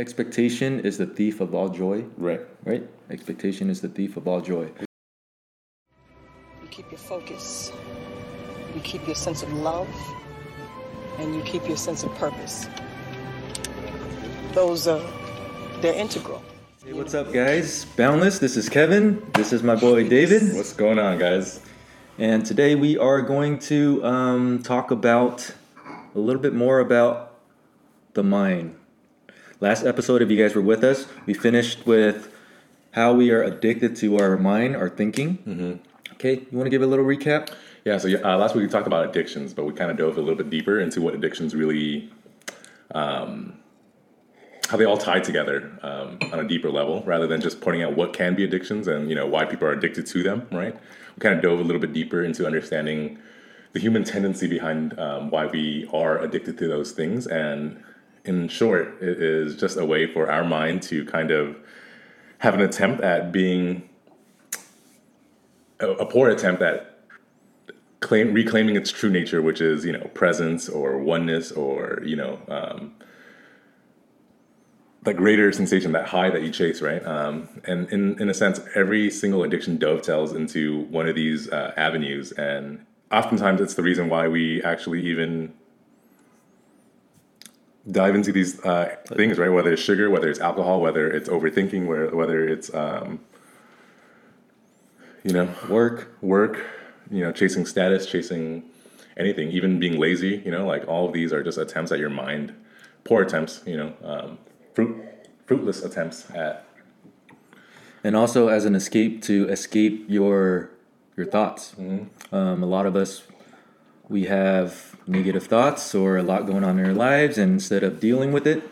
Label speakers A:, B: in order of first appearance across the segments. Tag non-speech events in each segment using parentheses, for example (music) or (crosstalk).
A: expectation is the thief of all joy.
B: Right.
A: Right? Expectation is the thief of all joy.
C: You keep your focus. You keep your sense of love. And you keep your sense of purpose. Those are, they're integral.
A: Hey, what's up, guys? Boundless, this is Kevin. This is my boy David.
B: What's going on, guys?
A: And today we are going to um, talk about a little bit more about the mind. Last episode, if you guys were with us, we finished with how we are addicted to our mind, our thinking. Mm-hmm. Okay, you want to give a little recap?
B: Yeah, so uh, last week we talked about addictions, but we kind of dove a little bit deeper into what addictions really, um, how they all tie together um, on a deeper level, rather than just pointing out what can be addictions and you know why people are addicted to them. Right? We kind of dove a little bit deeper into understanding the human tendency behind um, why we are addicted to those things, and in short, it is just a way for our mind to kind of have an attempt at being a, a poor attempt at claim reclaiming its true nature, which is you know presence or oneness or you know um, that greater sensation, that high that you chase, right? Um, and in in a sense, every single addiction dovetails into one of these uh, avenues, and oftentimes it's the reason why we actually even dive into these uh, things, right? Whether it's sugar, whether it's alcohol, whether it's overthinking, whether whether it's um, you know
A: Work.
B: work, you know, chasing status, chasing anything, even being lazy, you know, like all of these are just attempts at your mind, poor attempts, you know, um, fruit, fruitless attempts at,
A: and also as an escape to escape your your thoughts. Um, a lot of us we have negative thoughts or a lot going on in our lives, and instead of dealing with it,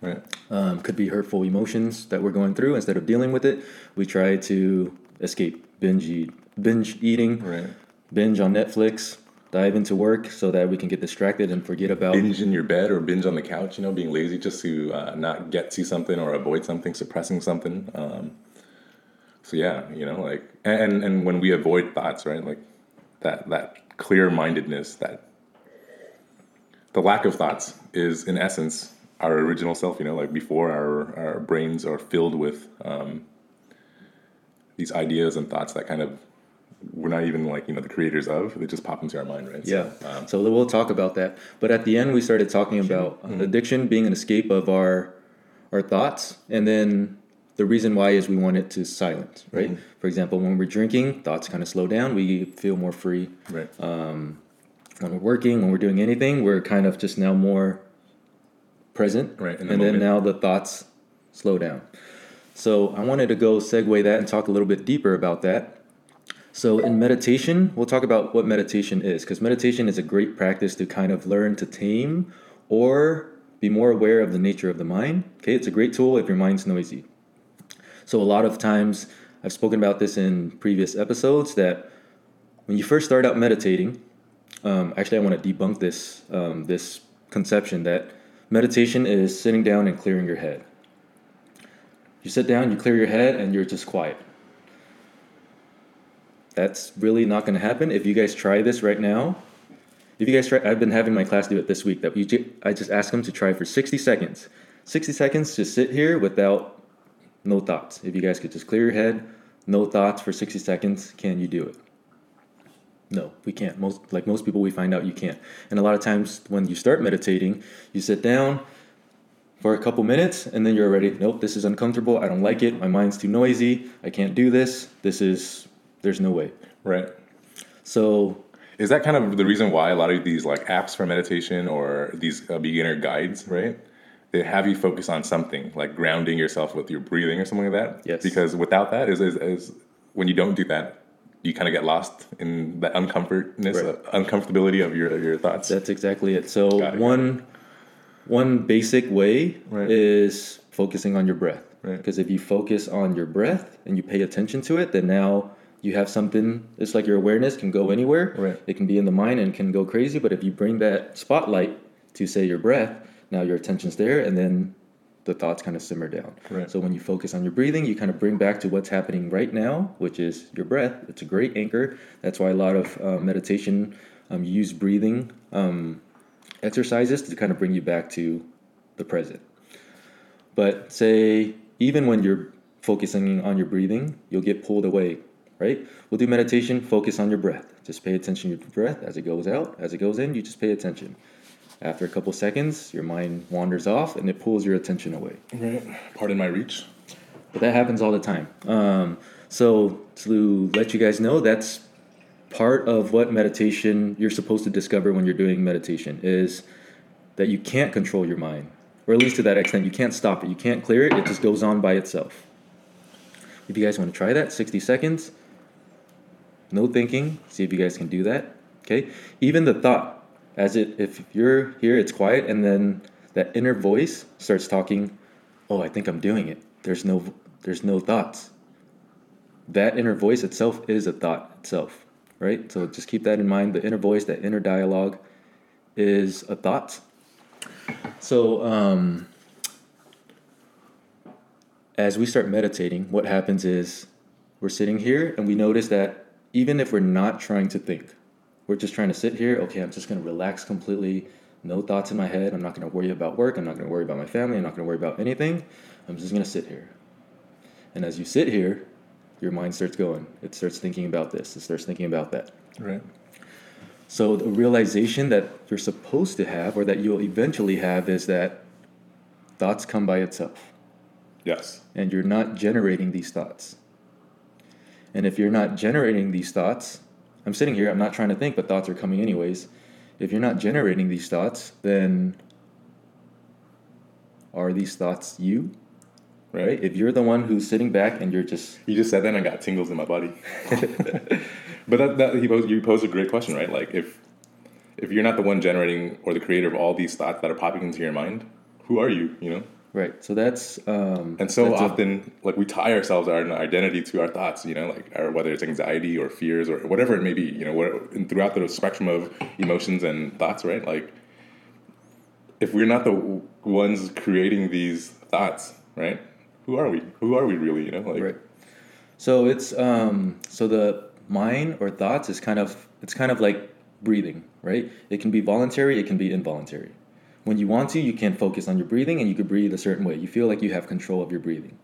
B: right?
A: um, could be hurtful emotions that we're going through. Instead of dealing with it, we try to escape, binge eat, binge eating,
B: Right.
A: binge on Netflix, dive into work so that we can get distracted and forget about.
B: Binge in your bed or binge on the couch, you know, being lazy just to uh, not get to something or avoid something, suppressing something. Um, so yeah, you know, like, and and when we avoid thoughts, right, like that that clear mindedness, that the lack of thoughts is in essence our original self. You know, like before our our brains are filled with um, these ideas and thoughts that kind of we're not even like you know the creators of. They just pop into our mind, right?
A: Yeah.
B: So, um,
A: so we'll talk about that. But at the end, we started talking about uh, addiction being an escape of our our thoughts, and then the reason why is we want it to silence, right? Mm-hmm. For example, when we're drinking, thoughts kind of slow down. We feel more free.
B: right.
A: Um, when we're working, when we're doing anything, we're kind of just now more present.
B: Right, the
A: And then now the thoughts slow down. So I wanted to go segue that and talk a little bit deeper about that. So in meditation, we'll talk about what meditation is because meditation is a great practice to kind of learn to tame or be more aware of the nature of the mind. Okay, it's a great tool if your mind's noisy. So a lot of times I've spoken about this in previous episodes that when you first start out meditating, um, actually I want to debunk this um, this conception that meditation is sitting down and clearing your head. You sit down, you clear your head, and you're just quiet. That's really not going to happen. If you guys try this right now, if you guys try, I've been having my class do it this week. That ju- I just ask them to try for 60 seconds. 60 seconds, to sit here without no thoughts. If you guys could just clear your head, no thoughts for 60 seconds, can you do it? No, we can't. Most like most people we find out you can't. And a lot of times when you start meditating, you sit down for a couple minutes and then you're already, nope, this is uncomfortable. I don't like it. My mind's too noisy. I can't do this. This is there's no way.
B: Right.
A: So
B: Is that kind of the reason why a lot of these like apps for meditation or these uh, beginner guides, right? They have you focus on something like grounding yourself with your breathing or something like that.
A: Yes.
B: Because without that, is is, is when you don't do that, you kind of get lost in the uncomfortness,
A: Right.
B: uh, uncomfortability of your of your thoughts.
A: That's exactly it. So
B: it,
A: one one basic way
B: Right.
A: is focusing on your breath.
B: Right.
A: Because if you focus on your breath and you pay attention to it, then now you have something. It's like your awareness can go anywhere.
B: Right.
A: It can be in the mind and can go crazy. But if you bring that spotlight to say your breath, now your attention's there, and then the thoughts kind of simmer down.
B: Right.
A: So when you focus on your breathing, you kind of bring back to what's happening right now, which is your breath. It's a great anchor. That's why a lot of uh, meditation um, use breathing um, exercises to kind of bring you back to the present. But say even when you're focusing on your breathing, you'll get pulled away, right? We'll do meditation, focus on your breath. Just pay attention to your breath as it goes out, as it goes in, you just pay attention. After a couple seconds, your mind wanders off and it pulls your attention away.
B: Right. Pardon my reach.
A: But that happens all the time. Um, so to let you guys know, that's part of what meditation you're supposed to discover when you're doing meditation is that you can't control your mind, or at least to that extent, you can't stop it. You can't clear it. It just goes on by itself. If you guys want to try that, 60 seconds, no thinking. See if you guys can do that. Okay. Even the thought, as it if you're here, it's quiet, and then that inner voice starts talking. Oh, I think I'm doing it. There's no there's no thoughts. That inner voice itself is a thought itself, right? So just keep that in mind. The inner voice, that inner dialogue, is a thought. So um, as we start meditating, what happens is we're sitting here and we notice that even if we're not trying to think, we're just trying to sit here. Okay, I'm just going to relax completely. No thoughts in my head. I'm not going to worry about work. I'm not going to worry about my family. I'm not going to worry about anything. I'm just going to sit here. And as you sit here, your mind starts going. It starts thinking about this. It starts thinking about that.
B: Right.
A: So the realization that you're supposed to have, or that you'll eventually have, is that thoughts come by itself,
B: Yes.
A: and you're not generating these thoughts. And if you're not generating these thoughts, I'm sitting here, I'm not trying to think, but thoughts are coming anyways. If you're not generating these thoughts, then are these thoughts you? Right? If you're the one who's sitting back and you're just
B: You just said that and I got tingles in my body. (laughs) but that, that he posed, you posed a great question, right? Like if if you're not the one generating or the creator of all these thoughts that are popping into your mind, who are you? You know.
A: Right, so that's um,
B: And so
A: that's a-
B: often, like we tie ourselves our identity to our thoughts, you know, like or whether it's anxiety or fears or whatever it may be, you know, what, throughout the spectrum of emotions and thoughts, right? Like, if we're not the ones creating these thoughts, right? Who are we? Who are we really? You know, like
A: Right. So it's um so the mind or thoughts is kind of it's kind of like breathing, right? It can be voluntary, it can be involuntary. When you want to, you can focus on your breathing and you could breathe a certain way. You feel like you have control of your breathing.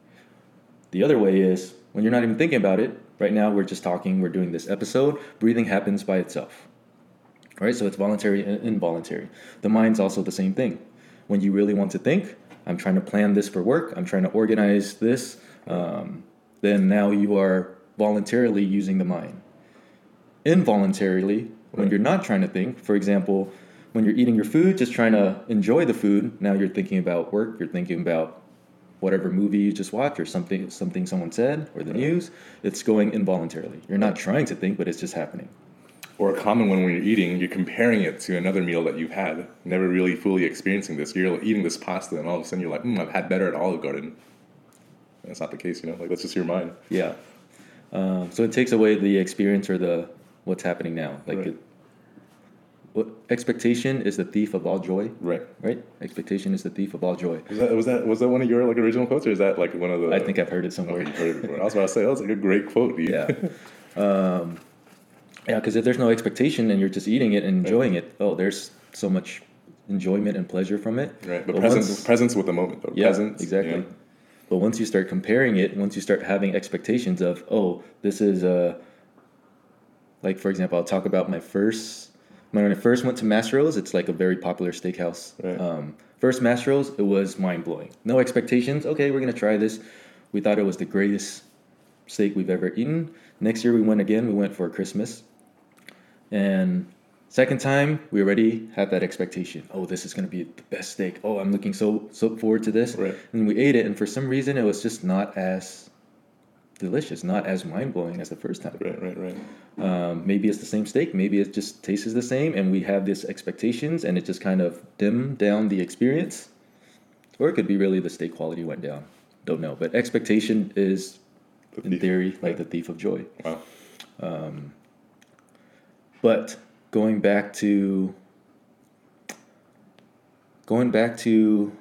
A: The other way is when you're not even thinking about it. Right now we're just talking, we're doing this episode, breathing happens by itself. All right? So it's voluntary and involuntary. The mind's also the same thing. When you really want to think, I'm trying to plan this for work, I'm trying to organize this, um, then now you are voluntarily using the mind. Involuntarily, when
B: Right.
A: you're not trying to think, for example, when you're eating your food, just trying to enjoy the food, now you're thinking about work, you're thinking about whatever movie you just watched or something something someone said or the news, it's going involuntarily. You're not trying to think, but it's just happening.
B: or a common one when you're eating, you're comparing it to another meal that you've had, never really fully experiencing this. You're eating this pasta, and all of a sudden you're like, mm, I've had better at Olive Garden. That's not the case, you know. Like that's just your mind.
A: Yeah. Um, so it takes away the experience or the what's happening now. Like,
B: Right.
A: it, what expectation is the thief of all joy,
B: Right.
A: right? Expectation is the thief of all joy.
B: Was that was that was that one of your like original quotes, or is that like one of the?
A: I think I've heard it somewhere.
B: Okay, heard it before. I was about to say that was like a great quote. dude.
A: Yeah. Um, yeah, because if there's no expectation and you're just eating it and enjoying it, oh, there's so much enjoyment and pleasure from it.
B: right. But
A: But
B: presence,
A: once-
B: presence with the moment, though.
A: Yeah,
B: presence,
A: exactly.
B: know?
A: But once you start comparing it, once you start having expectations of, oh, this is a, like for example, I'll talk about my first, when I first went to Mastro's, it's like a very popular steakhouse.
B: Right.
A: Um, first Mastro's, it was mind blowing. No expectations. Okay, we're gonna try this. We thought it was the greatest steak we've ever eaten. Next year we went again. We went for Christmas, and second time we already had that expectation. Oh, this is gonna be the best steak. Oh, I'm looking so so forward to this.
B: Right.
A: And we ate it, and for some reason it was just not as delicious, not as mind blowing as the first time.
B: Right, right, right.
A: Um, maybe it's the same steak. Maybe it just tastes the same, and we have these expectations, and it just kind of dim down the experience. Or it could be really the steak quality went down. Don't know, but expectation is,
B: The
A: in theory, like
B: Yeah.
A: the thief of joy.
B: Wow.
A: But going back to going back to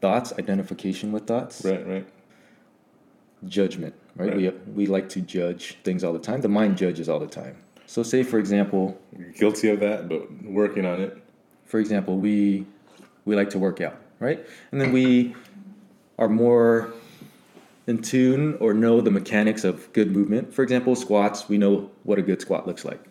A: thoughts, identification with thoughts,
B: Right, right.
A: judgment, right?
B: Right.
A: We we like to judge things all the time. The mind judges all the time. So say for example,
B: You're guilty of that, but working on it.
A: for example, we we like to work out, right? And then we are more in tune or know the mechanics of good movement. For example, squats, we know what a good squat looks like.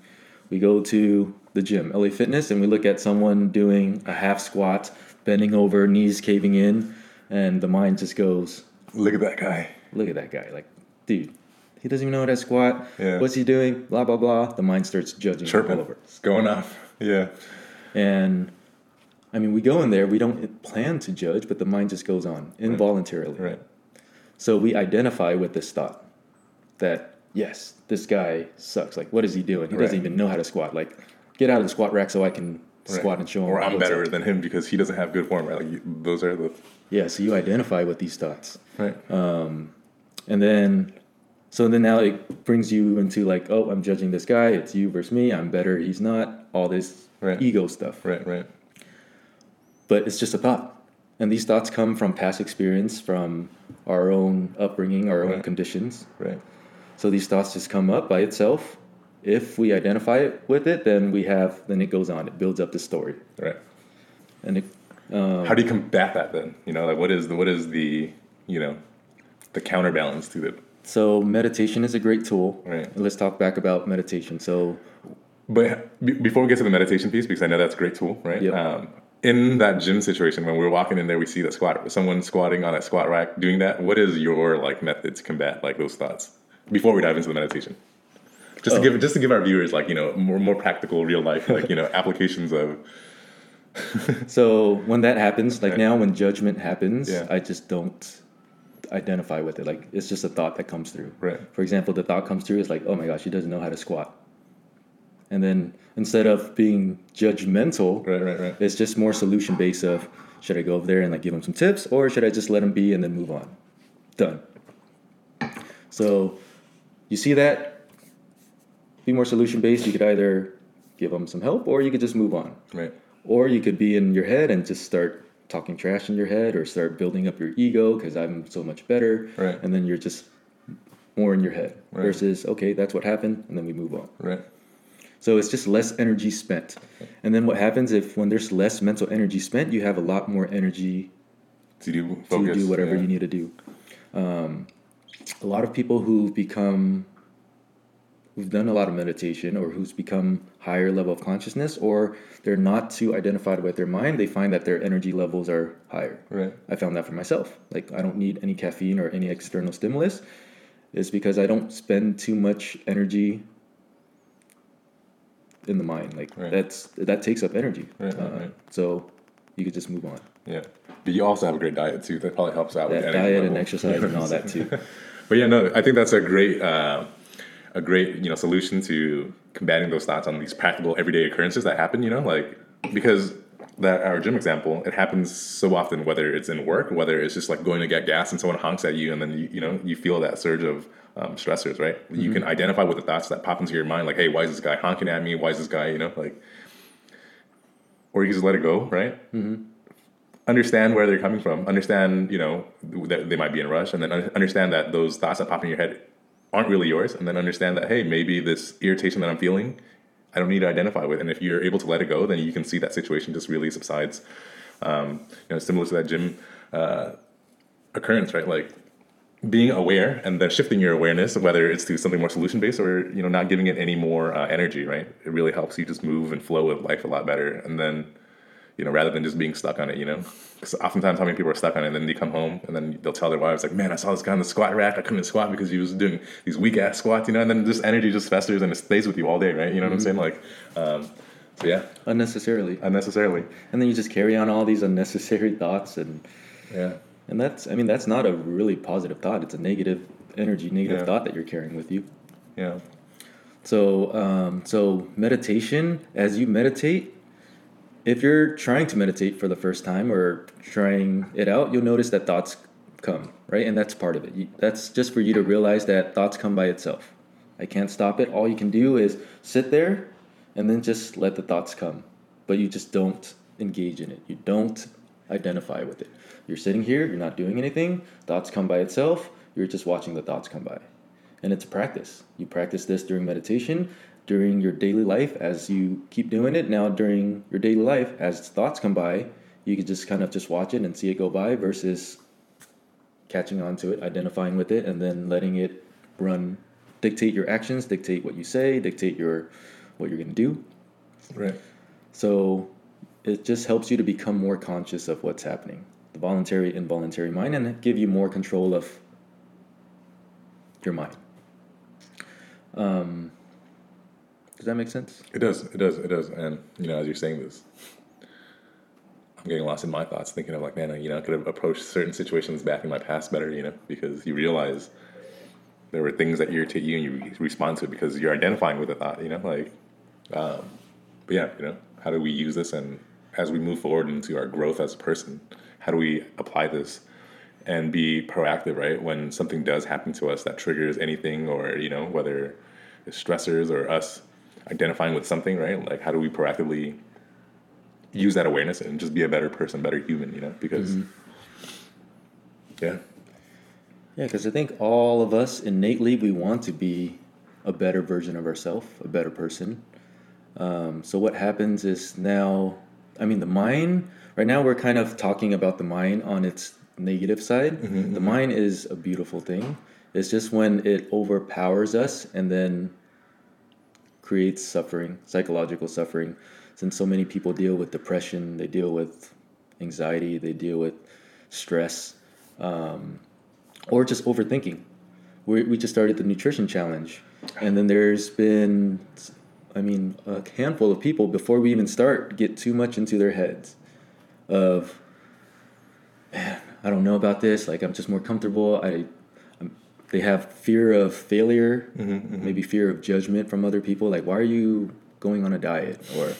A: We go to the gym, LA Fitness, and we look at someone doing a half squat, bending over, knees caving in, and the mind just goes,
B: Look at that guy.
A: look at that guy. Like, dude, he doesn't even know how to squat.
B: Yeah.
A: What's he doing? Blah, blah, blah. The mind starts judging all over.
B: It's going off. Yeah.
A: And I mean, we go in there, we don't plan to judge, but the mind just goes on involuntarily.
B: Right.
A: So we identify with this thought that, yes, this guy sucks. Like, what is he doing? He doesn't even know how to squat. Like, get out of the squat rack so I can
B: Right.
A: squat and show him.
B: Or I'm better
A: up.
B: than him because he doesn't have good form, right? Like those are the
A: Yeah, so you identify with these thoughts.
B: right.
A: Um, And then, so then now it brings you into like, oh, I'm judging this guy. It's you versus me. I'm better. He's not. All this
B: Right.
A: ego stuff.
B: right. Right.
A: But it's just a thought. And these thoughts come from past experience, from our own upbringing, our own
B: Right.
A: conditions.
B: Right.
A: So these thoughts just come up by itself. If we identify it with it, then we have, then it goes on. It builds up the story.
B: Right.
A: And it,
B: How do you um, combat that then? You know, like what is the what is the you know the counterbalance to it?
A: so meditation is a great tool.
B: Right.
A: Let's talk back about meditation. So
B: But be- before we get to the meditation piece, because I know that's a great tool, right?
A: Yep.
B: Um, in that gym situation, when we're walking in there, we see the squat, someone squatting on a squat rack doing that. What is your like method to combat like those thoughts before we dive into the meditation? Just
A: Oh.
B: to give just to give our viewers like you know more more practical, real life like you know (laughs) applications of
A: So when that happens, like
B: Right.
A: now when judgment happens,
B: Yeah.
A: I just don't identify with it. Like it's just a thought that comes through.
B: Right.
A: For example, the thought comes through is like, oh my gosh, he doesn't know how to squat. And then instead of being judgmental,
B: right, right, right.
A: it's just more solution based of should I go over there and like give him some tips or should I just let him be and then move on? Done. So you see that? Be more solution based. You could either give him some help or you could just move on.
B: Right.
A: Or you could be in your head and just start talking trash in your head or start building up your ego because I'm so much better.
B: Right.
A: And then you're just more in your head
B: Right.
A: versus, okay, that's what happened. And then we move on.
B: Right.
A: So it's just less energy spent. And then what happens if when there's less mental energy spent, you have a lot more energy
B: To do
A: to do whatever
B: yeah.
A: you need to do. Um, a lot of people who've become, who've done a lot of meditation or who's become higher level of consciousness, or they're not too identified with their mind, they find that their energy levels are higher.
B: Right.
A: I found that for myself. Like I don't need any caffeine or any external stimulus. It's because I don't spend too much energy in the mind. Like
B: Right.
A: that's that takes up energy.
B: Right, right,
A: Uh,
B: right.
A: So you could just move on.
B: Yeah. But you also have a great diet too. That probably helps out with
A: That
B: energy
A: diet and exercise and all that (laughs) too.
B: But yeah, no, I think that's a great, uh, a great you know solution to combating those thoughts on these practical everyday occurrences that happen. You know, like because that our gym example, it happens so often. Whether it's in work, whether it's just like going to get gas and someone honks at you, and then you you know you feel that surge of um, stressors, right? You can identify with the thoughts that pop into your mind, like, hey, why is this guy honking at me? Why is this guy, you know, like, or you can just let it go, right? understand where they're coming from. Understand, you know, that they might be in a rush, and then understand that those thoughts that pop in your head aren't really yours, and then understand that hey, maybe this irritation that I'm feeling, I don't need to identify with. And if you're able to let it go, then you can see that situation just really subsides. Um, you know, similar to that gym uh, occurrence, right? Like being aware and then shifting your awareness, whether it's to something more solution based or you know not giving it any more uh, energy, right? It really helps you just move and flow with life a lot better, and then you know, rather than just being stuck on it, you know. Because oftentimes, how many people are stuck on it, and then they come home, and then they'll tell their wives, like, "Man, I saw this guy on the squat rack. I couldn't squat because he was doing these weak ass squats, you know." And then this energy just festers and it stays with you all day, right? You know what I'm saying? Like, um, so yeah,
A: Unnecessarily.
B: unnecessarily.
A: And then you just carry on all these unnecessary (laughs) thoughts and
B: Yeah,
A: and that's I mean that's not a really positive thought. It's a negative energy, negative
B: Yeah.
A: thought that you're carrying with you.
B: yeah,
A: So, um, so meditation, as you meditate, if you're trying to meditate for the first time or trying it out, you'll notice that thoughts come, right? And that's part of it. That's just for you to realize that thoughts come by itself. I can't stop it. All you can do is sit there and then just let the thoughts come. But you just don't engage in it. You don't identify with it. You're sitting here, you're not doing anything, thoughts come by itself, you're just watching the thoughts come by and it's a practice. You practice this during meditation, during your daily life as you keep doing it. Now, during your daily life, as thoughts come by, you can just kind of just watch it and see it go by versus catching on to it, identifying with it, and then letting it run, dictate your actions, dictate what you say, dictate your what you're gonna do.
B: Right.
A: So it just helps you to become more conscious of what's happening, the voluntary, involuntary mind, and give you more control of your mind. Um, does that make sense?
B: It does. It does. It does. And you know, as you're saying this, I'm getting lost in my thoughts, thinking of like, man, you know, I could have approached certain situations back in my past better, you know, because you realize there were things that irritate you and you respond to it because you're identifying with the thought, you know, like, um, but yeah, you know, how do we use this and as we move forward into our growth as a person, how do we apply this and be proactive, right? When something does happen to us that triggers anything or, you know, whether it's stressors or us identifying with something, right? Like, how do we proactively use that awareness and just be a better person, better human, you know? Because, mm-hmm. yeah,
A: Yeah, because I think all of us innately we want to be a better version of ourselves, a better person. Um, so what happens is now, I mean, the mind. Right now, we're kind of talking about the mind on its negative side. Mm-hmm, the mm-hmm. mind is a beautiful thing. It's just when it overpowers us and then creates suffering, psychological suffering. Since so many people deal with depression, they deal with anxiety, they deal with stress, um, or just overthinking. We, we just started the nutrition challenge, and then there's been, I mean, a handful of people before we even start get too much into their heads of, man, I don't know about this. Like I'm just more comfortable. I, they have fear of failure, mm-hmm, mm-hmm. maybe fear of judgment from other people. Like, why are you going on a diet? Or,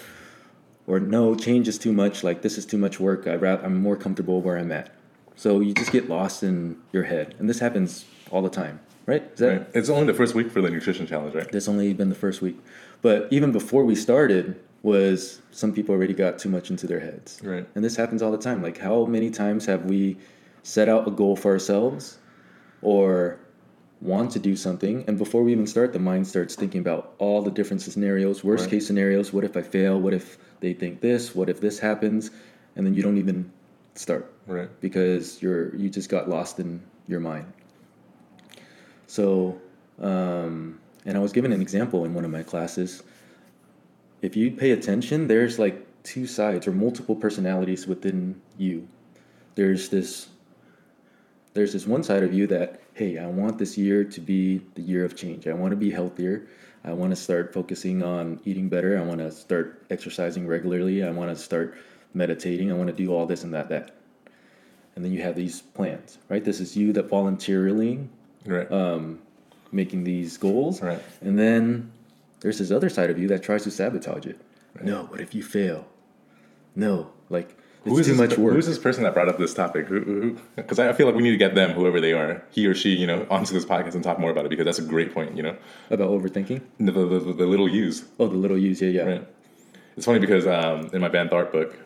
A: or no, change is too much. Like this is too much work. I ra- I'm more comfortable where I'm at. So you just get lost in your head, and this happens all the time, right? Is that
B: right. It's only the first week for the nutrition challenge, right?
A: that's only been the first week. But even before we started, was some people already got too much into their heads.
B: Right.
A: And this happens all the time. Like how many times have we set out a goal for ourselves or want to do something and before we even start the mind starts thinking about all the different scenarios, worst
B: Right.
A: case scenarios, what if I fail? What if they think this? What if this happens? And then you don't even start
B: Right.
A: because you're you just got lost in your mind. So, um, and I was given an example in one of my classes. If you pay attention, there's like two sides or multiple personalities within you. There's this there's this one side of you that hey, I want this year to be the year of change. I want to be healthier. I want to start focusing on eating better. I want to start exercising regularly. I want to start meditating. I want to do all this and that that. And then you have these plans, right? This is you that voluntarily
B: Right.
A: um, making these goals.
B: Right.
A: And then there's this other side of you that tries to sabotage it. No, what if you fail? No, like it's
B: Who is
A: too
B: this,
A: much work.
B: Who is this person that brought up this topic? Because I feel like we need to get them, whoever they are, he or she, you know, onto this podcast and talk more about it because that's a great point. You know,
A: About overthinking?
B: the the, the, the little U's.
A: Oh, the little U's, yeah, yeah.
B: Right. It's funny because um, in my Van Tharp book,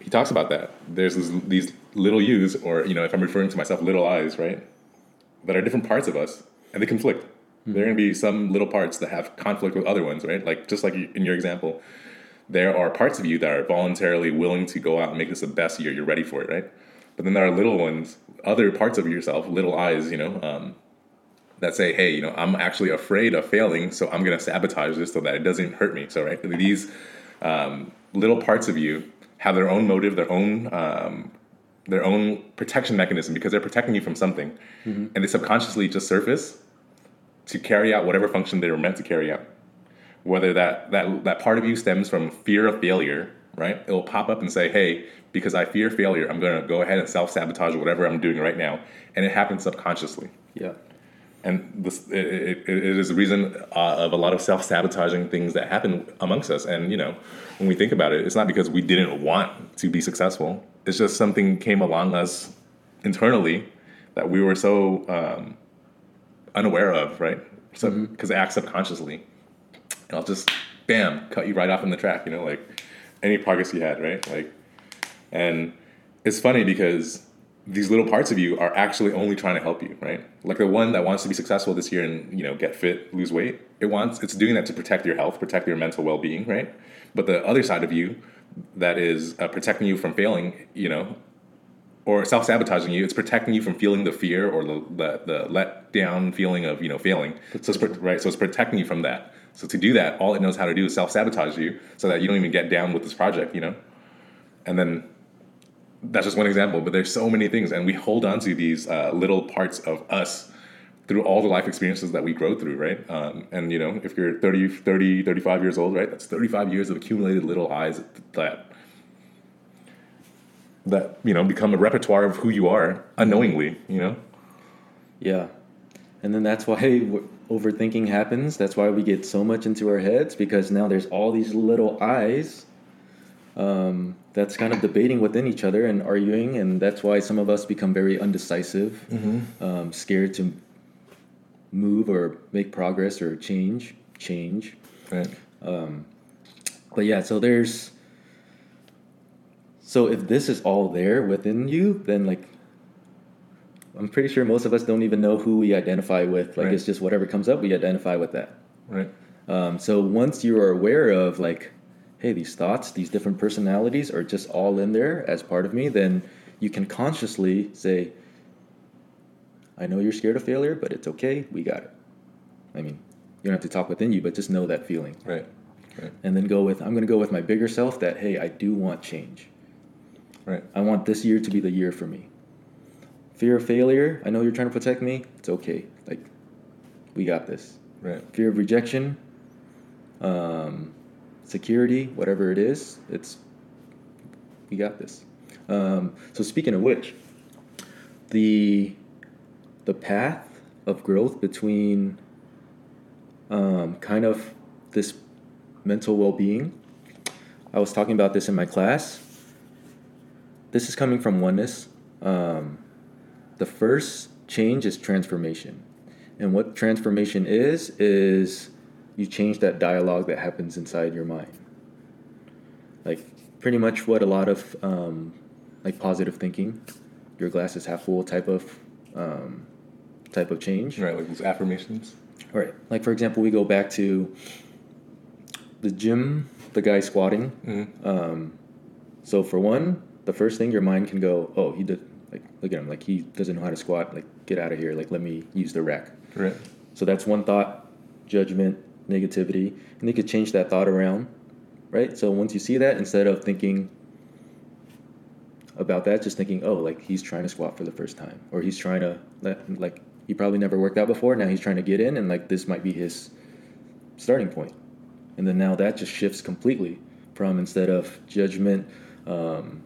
B: he talks about that. There's this, these little U's, or you know, if I'm referring to myself, little I's, right? That are different parts of us, and they conflict. There are going to be some little parts that have conflict with other ones, right? Like just like in your example, there are parts of you that are voluntarily willing to go out and make this the best year. You're ready for it, right? But then there are little ones, other parts of yourself, little I's, you know, um, that say, hey, you know, I'm actually afraid of failing, so I'm going to sabotage this so that it doesn't hurt me. So, right, these um, little parts of you have their own motive, their own um, their own protection mechanism because they're protecting you from something, and they subconsciously just surface to carry out whatever function they were meant to carry out. Whether that that that part of you stems from fear of failure, right? It'll pop up and say, "Hey, because I fear failure, I'm going to go ahead and self sabotage whatever I'm doing right now," and it happens subconsciously.
A: Yeah.
B: and this it, it, it is the reason uh, of a lot of self-sabotaging things that happen amongst us. And you know when we think about it it's not because we didn't want to be successful. It's just something came along us internally that we were so um, unaware of right? So because it acts subconsciously and i'll just bam cut you right off in the track you know like any progress you had right like and it's funny because these little parts of you are actually only trying to help you, right? Like the one that wants to be successful this year and you know get fit, lose weight. It wants it's doing that to protect your health, protect your mental well being, right? But the other side of you that is uh, protecting you from failing, you know, or self sabotaging you. It's protecting you from feeling the fear or the the, the let down feeling of you know failing. So it's right. So it's protecting you from that. So to do that, all it knows how to do is self sabotage you, so that you don't even get down with this project. You know, and then that's just one example. But there's so many things, and we hold on to these uh, little parts of us through all the life experiences that we grow through, right? Um, and you know, if you're 30, 30, 35 years old, right, that's 35 years of accumulated little I's that that you know become a repertoire of who you are unknowingly, you know.
A: Yeah. And then that's why (laughs) overthinking happens. That's why we get so much into our heads because now there's all these little I's um, that's kind of debating within each other and arguing. And that's why some of us become very undecisive, um, scared to move or make progress or change. Change.
B: Right.
A: But yeah, so there's. So if this is all there within you, then like. I'm pretty sure most of us don't even know who we identify with. Like
B: Right.
A: it's just whatever comes up, we identify with that.
B: Right.
A: Um, so once you are aware of like, hey, these thoughts, these different personalities are just all in there as part of me, then you can consciously say, I know you're scared of failure, but it's okay. We got it. I mean, you don't have to talk within you, but just know that feeling.
B: Right. Right.
A: And then go with, I'm going to go with my bigger self that, hey, I do want change.
B: Right.
A: I want this year to be the year for me. Fear of failure, I know you're trying to protect me. It's okay. Like, we got this.
B: Right.
A: Fear of rejection, um, security, whatever it is, it's, we got this. Um, so, speaking of which, the, the path of growth between um, kind of this mental well being, I was talking about this in my class. This is coming from oneness. Um, the first change is transformation. And what transformation is, is you change that dialogue that happens inside your mind. Like, pretty much what a lot of um, like positive thinking, your glass is half full type of um, type of change.
B: Right. Like those affirmations.
A: Right. Like for example, we go back to the gym, the guy squatting.
B: Mm-hmm.
A: Um, so for one, the first thing your mind can go, oh, he did. Like look at him, like he doesn't know how to squat. Like get out of here. Like let me use the rack.
B: Right.
A: So that's one thought, judgment, negativity, and you could change that thought around, right? So once you see that, instead of thinking about that, just thinking, oh, like he's trying to squat for the first time, or he's trying to like he probably never worked out before. Now he's trying to get in, and like this might be his starting point, and then now that just shifts completely from instead of judgment. Um,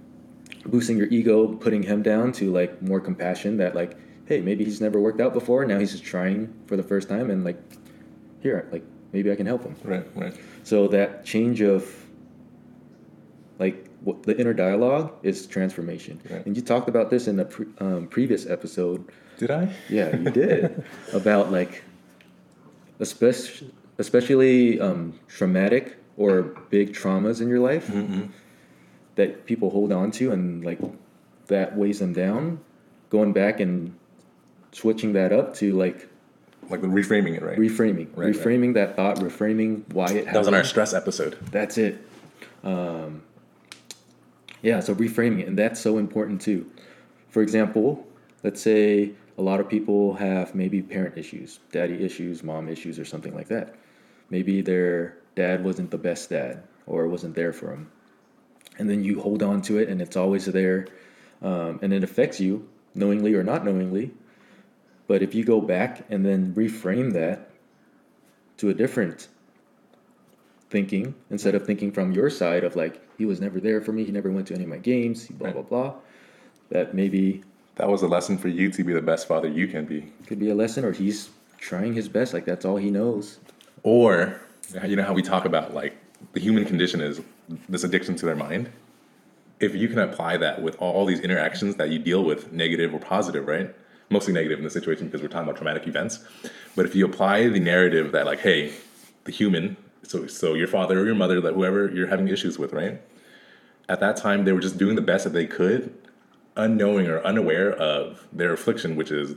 A: boosting your ego, putting him down to like more compassion that like, hey, maybe he's never worked out before. Now he's just trying for the first time and like, here, like maybe I can help him.
B: Right. Right.
A: So that change of like what the inner dialogue is transformation.
B: Right.
A: And you talked about this in a pre- um, previous episode.
B: Did I?
A: Yeah, you (laughs) did about like, especially especially um, traumatic or big traumas in your life that people hold on to and like that weighs them down. Going back and switching that up to like
B: Like the reframing it, right?
A: reframing,
B: Right, right.
A: reframing that thought, reframing why it happened.
B: that was on our stress episode.
A: That's it. Um, yeah, so reframing it, and that's so important too. For example, let's say a lot of people have maybe parent issues, daddy issues, mom issues, or something like that. Maybe their dad wasn't the best dad or wasn't there for them. And then you hold on to it, and it's always there, um, and it affects you, knowingly or not knowingly. But if you go back and then reframe that to a different thinking instead of thinking from your side of like he was never there for me he never went to any of my games blah
B: Right.
A: blah blah that maybe
B: That was a lesson for you to be the best father you can be.
A: could be a lesson or he's trying his best like that's all he knows
B: Or, you know how we talk about like the human condition is this addiction to their mind? If you can apply that with all these interactions that you deal with, negative or positive, right? Mostly negative in this situation because we're talking about traumatic events. But if you apply the narrative that, like, hey, the human, so so your father or your mother, that whoever you're having issues with, right? At that time, they were just doing the best that they could, unknowing or unaware of their affliction, which is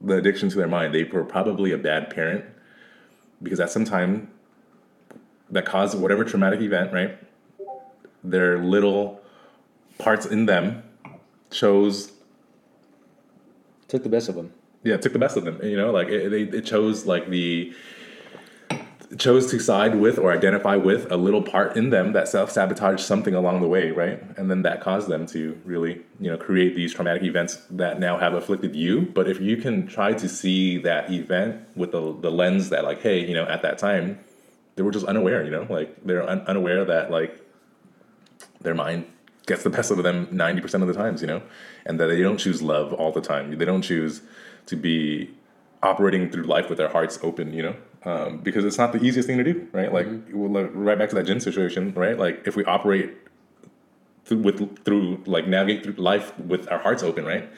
B: the addiction to their mind. They were probably a bad parent because at some time that caused whatever traumatic event, right? Their little parts in them chose
A: Took the best of them.
B: yeah, took the best of them. You know, like it, it, it chose like the chose to side with or identify with a little part in them that self sabotaged something along the way, right? And then that caused them to really, you know, create these traumatic events that now have afflicted you. But if you can try to see that event with the the lens that like, hey, you know, at that time they were just unaware, you know, like they're un- unaware that like their mind gets the best of them 90% of the times, you know, and that they don't choose love all the time. They don't choose to be operating through life with their hearts open, you know, um, because it's not the easiest thing to do, right? Like, well, like, right back to that gym situation, right? Like, if we operate through, with through like navigate through life with our hearts open, right?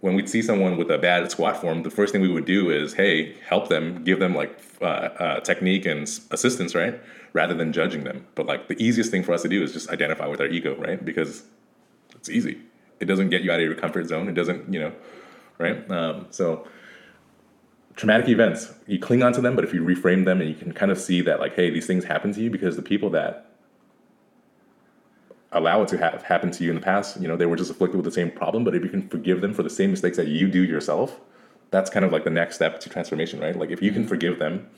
B: When we'd see someone with a bad squat form, the first thing we would do is, hey, help them, give them like uh, uh, technique and assistance, right? Rather than judging them. But like the easiest thing for us to do is just identify with our ego, right? Because it's easy. It doesn't get you out of your comfort zone. It doesn't, you know, right? Um, so traumatic events, you cling onto them, but if you reframe them and you can kind of see that, like, hey, these things happen to you because the people that allow it to have happen to you in the past, you know, they were just afflicted with the same problem. But if you can forgive them for the same mistakes that you do yourself, that's kind of like the next step to transformation, right? Like if you can mm-hmm. forgive them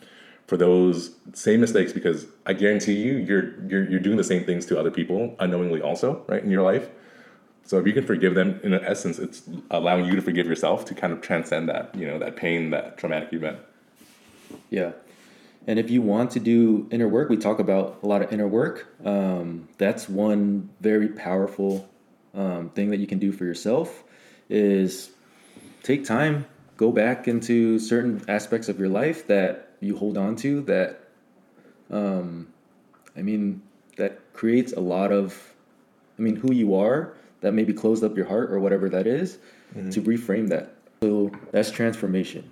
B: for those same mistakes, because I guarantee you, you're you're you're doing the same things to other people unknowingly, also, right, in your life. So if you can forgive them, in essence, it's allowing you to forgive yourself to kind of transcend that, you know, that pain, that traumatic event.
A: Yeah. And if you want to do inner work, we talk about a lot of inner work. Um, that's one very powerful um, thing that you can do for yourself is take time, go back into certain aspects of your life that you hold on to that, um, I mean, that creates a lot of, I mean, who you are that maybe closed up your heart or whatever that is, to reframe that. So that's transformation.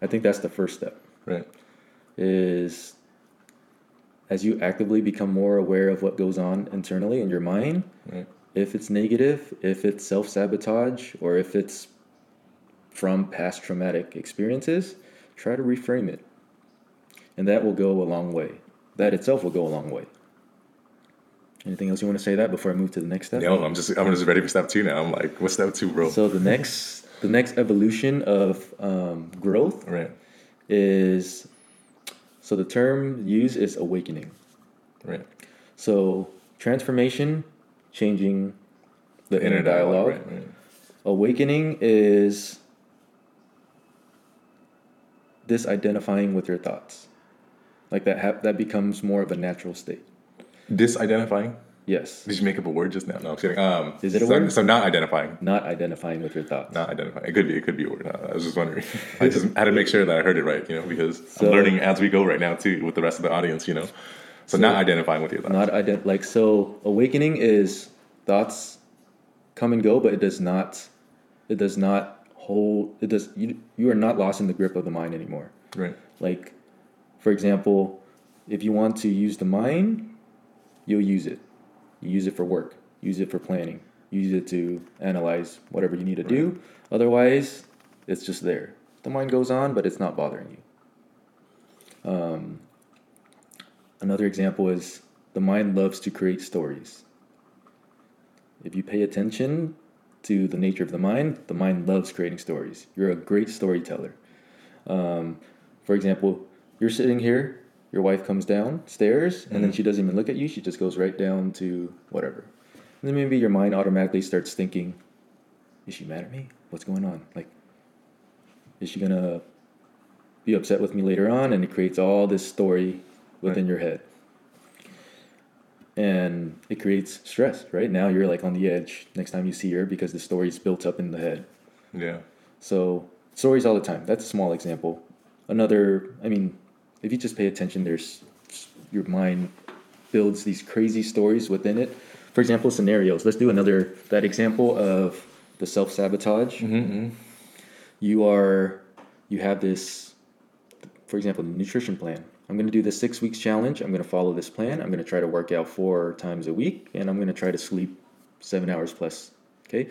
A: I think that's the first step
B: Right.
A: Is as you actively become more aware of what goes on internally in your mind,
B: Right.
A: if it's negative, if it's self sabotage, or if it's from past traumatic experiences, try to reframe it. And that will go a long way. That itself will go a long way. Anything else you want to say that before I move to the next step?
B: No, I'm just I'm just ready for step two now. I'm like, what's step two, bro?
A: So the next the next evolution of um, growth
B: right.
A: is so the term used is awakening.
B: Right.
A: So transformation, changing the inner, dialogue.
B: Right, right.
A: Awakening is disidentifying with your thoughts. Like that hap- that becomes more of a natural state.
B: Disidentifying.
A: Yes.
B: Did you make up a word just now? No, I'm kidding. Um,
A: Is it a
B: so,
A: word?
B: So not identifying.
A: Not identifying with your thoughts.
B: Not identifying. It could be. It could be a word. Uh, I was just wondering. (laughs) I just had to make sure that I heard it right. You know, because
A: So-
B: I'm learning as we go right now too with the rest of the audience. You know, so, not identifying with your thoughts.
A: Not ident- like so awakening is thoughts come and go, but it does not it does not hold it does you you are not lost in the grip of the mind anymore.
B: right.
A: Like, for example, if you want to use the mind, you'll use it. You use it for work, use it for planning, use it to analyze whatever you need to do. Otherwise, it's just there. The mind goes on, but it's not bothering you. Um, another example is the mind loves to create stories. If you pay attention to the nature of the mind, the mind loves creating stories. You're a great storyteller. Um, for example, you're sitting here, your wife comes downstairs, and then mm. she doesn't even look at you. She just goes right down to whatever. And then maybe your mind automatically starts thinking, is she mad at me? What's going on? Like, is she gonna be upset with me later on? And it creates all this story within
B: Right.
A: your head. And it creates stress, right? Now you're like on the edge next time you see her because the story's built up in the head.
B: Yeah.
A: So stories all the time. That's a small example. Another, I mean, if you just pay attention, there's your mind builds these crazy stories within it. For example, scenarios. Let's do another that example of the self sabotage. You are, you have this, for example, nutrition plan. I'm going to do the six weeks challenge. I'm going to follow this plan. I'm going to try to work out four times a week, and I'm going to try to sleep seven hours plus. Okay,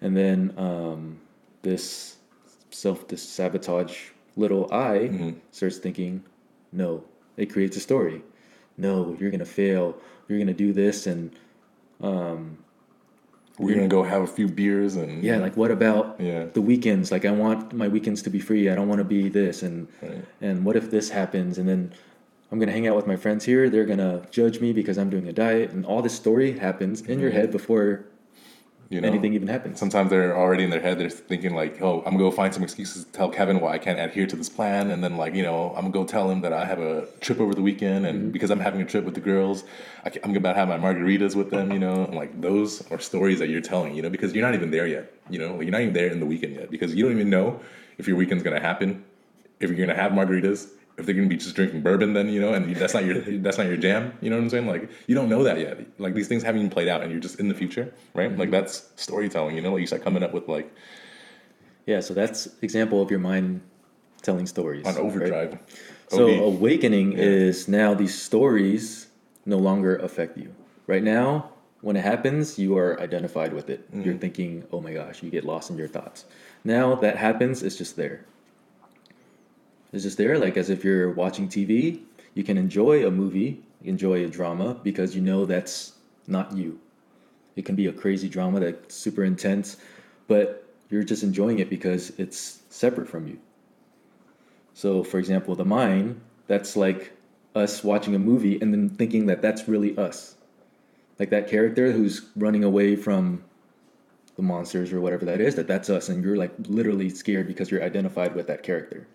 A: and then um, this self sabotage little I starts thinking, no, it creates a story. No, you're gonna fail. You're gonna do this, and um,
B: we're gonna go have a few beers and
A: yeah like what about
B: Yeah.
A: the weekends like i want my weekends to be free i don't want to be this and
B: Right.
A: and what if this happens and then i'm gonna hang out with my friends here they're gonna judge me because i'm doing a diet and all this story happens in your head before
B: you know?
A: Anything even happens.
B: Sometimes they're already in their head they're thinking like oh i'm gonna go find some excuses to tell kevin why i can't adhere to this plan. And then like you know i'm gonna go tell him that i have a trip over the weekend and
A: Mm-hmm.
B: because i'm having a trip with the girls I about to have my margaritas with them you know? And, like those are stories that you're telling you know? Because you're not even there yet you know? You're not even there in the weekend yet because you don't even know if your weekend's gonna happen if you're gonna have margaritas if they're gonna be just drinking bourbon then you know and that's not your that's not your jam you know what i'm saying like you don't know that yet like these things haven't even played out and you're just in the future right like that's storytelling you know like you start coming up with like
A: yeah so that's example of your mind telling stories
B: on
A: right?
B: overdrive
A: So
B: OD.
A: awakening
B: Yeah.
A: is now these stories no longer affect you. Right now, when it happens, you are identified with it. You're
B: Mm-hmm.
A: thinking, "Oh my gosh," you get lost in your thoughts. Now that happens, it's just there. It's just there, like as if you're watching TV. You can enjoy a movie, enjoy a drama because you know that's not you. It can be a crazy drama that's super intense, but you're just enjoying it because it's separate from you. So, for example, the mind, that's like us watching a movie and then thinking that that's really us. Like that character who's running away from the monsters or whatever that is, that that's us. And you're like literally scared because you're identified with that character.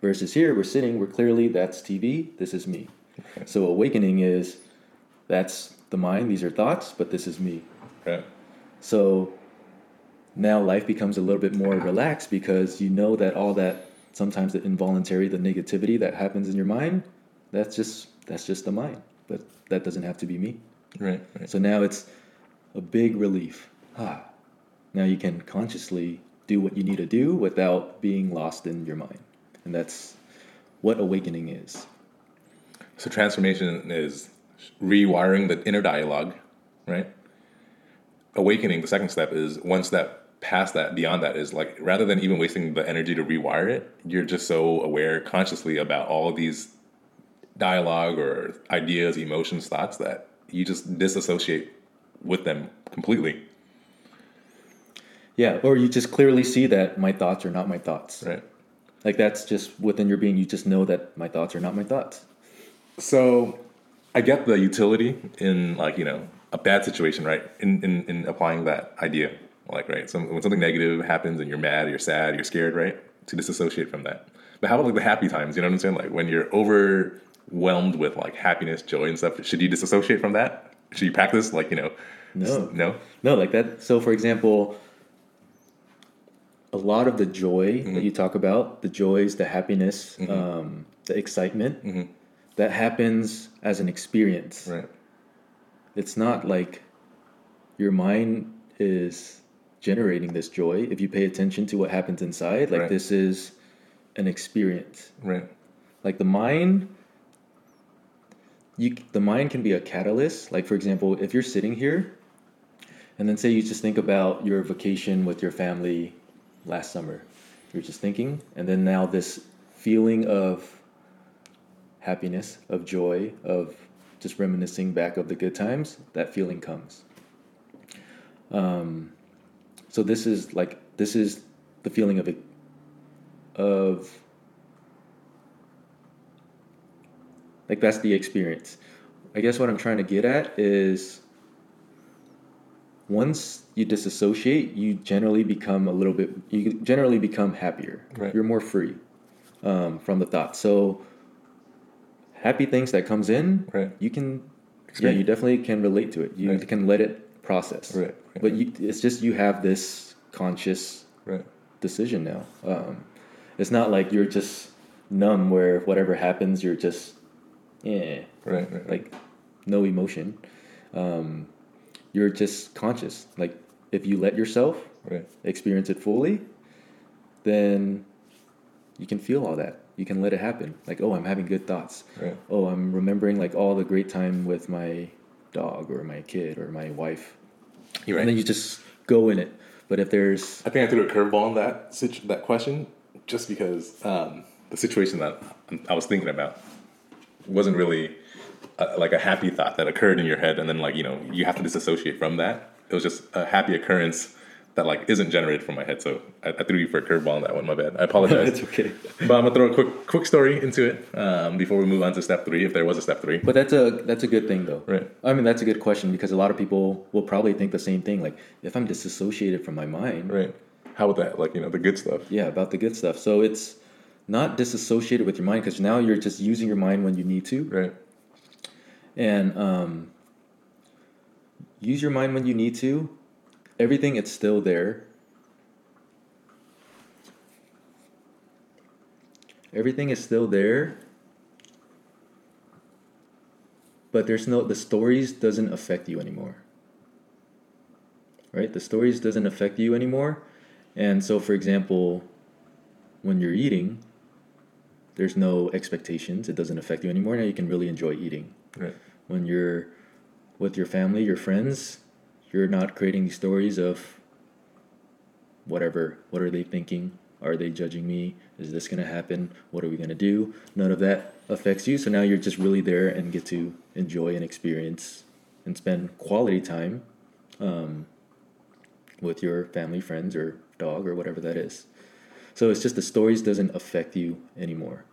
A: Versus here, we're sitting, we're clearly, that's TV, this is me. So, awakening is that's the mind, these are thoughts, but this is me.
B: right
A: So now life becomes a little bit more relaxed because you know that all that sometimes the involuntary, the negativity that happens in your mind, that's just that's just the mind. But that doesn't have to be me.
B: right right
A: So now it's a big relief. Ah. Now you can consciously do what you need to do without being lost in your mind. And that's what awakening is.
B: so transformation is rewiring the inner dialogue right awakening the second step is one step past that beyond that is like rather than even wasting the energy to rewire it you're just so aware consciously about all of these dialogue or ideas emotions thoughts that you just disassociate with them completely
A: Yeah, or you just clearly see that my thoughts are not my thoughts.
B: right
A: Like that's just within your being. You just know that my thoughts are not my thoughts.
B: So I get the utility in like, you know, a bad situation, right? In in, in applying that idea. Like, right, so when something negative happens and you're mad, you're sad, you're scared, right? To disassociate from that. But how about like the happy times? You know what I'm saying? Like when you're overwhelmed with like happiness, joy, and stuff, should you disassociate from that? Should you practice like, you know,
A: No.
B: no?
A: No, like that. So, for example, a lot of the joy that mm-hmm. you talk about, the joys, the happiness, mm-hmm. um, the excitement, mm-hmm. that happens as an experience.
B: Right.
A: It's not like your mind is generating this joy. If you pay attention to what happens inside, like
B: Right.
A: this is an experience.
B: Right.
A: like the mind you the mind can be a catalyst like for example if you're sitting here and then say you just think about your vacation with your family last summer. You're just thinking and then now this feeling of happiness of joy of just reminiscing back of the good times that feeling comes. Um, so this is like this is the feeling of it of like that's the experience. I guess what i'm trying to get at is once you disassociate you generally become a little bit you generally become happier
B: Right.
A: you're more free um, from the thought so happy things that comes in
B: Right.
A: you can yeah you definitely can relate to it you
B: Right.
A: can let it process
B: Right,
A: but you, it's just you have this conscious
B: Right.
A: decision now. Um, it's not like you're just numb where whatever happens, you're just, yeah,
B: Right. Right.
A: like no emotion. Um, you're just conscious. Like if you let yourself
B: right.
A: experience it fully, then you can feel all that. You can let it happen. Like, oh, I'm having good thoughts.
B: Right.
A: Oh, I'm remembering like all the great time with my dog or my kid or my wife.
B: You're right.
A: And then you just go in it. But if there's
B: I think I threw a curveball on that situ- that question just because um, the situation that I was thinking about wasn't really like a happy thought that occurred in your head, and then like you know you have to disassociate from that. it was just a happy occurrence that like isn't generated from my head. So I, I threw you for a curveball on that one. My bad. I apologize. (laughs)
A: It's okay.
B: But I'm gonna throw a quick quick story into it um, before we move on to step three, if there was a step three.
A: But that's a that's a good thing though.
B: Right.
A: I mean that's a good question because a lot of people will probably think the same thing. Like if I'm disassociated from my mind,
B: Right. How about that? Like you know the good stuff.
A: yeah, about the good stuff. So it's not disassociated with your mind because now you're just using your mind when you need to,
B: Right.
A: And um, use your mind when you need to. Everything it's still there. Everything is still there. But there's no the stories doesn't affect you anymore. Right? The stories doesn't affect you anymore. And so for example, when you're eating, there's no expectations. It doesn't affect you anymore. Now you can really enjoy eating
B: Right.
A: when you're with your family, your friends, you're not creating stories of whatever. What are they thinking? Are they judging me? Is this going to happen? What are we going to do? None of that affects you. So now you're just really there and get to enjoy and experience and spend quality time um, with your family, friends, or dog, or whatever that is. So it's just the stories doesn't affect you anymore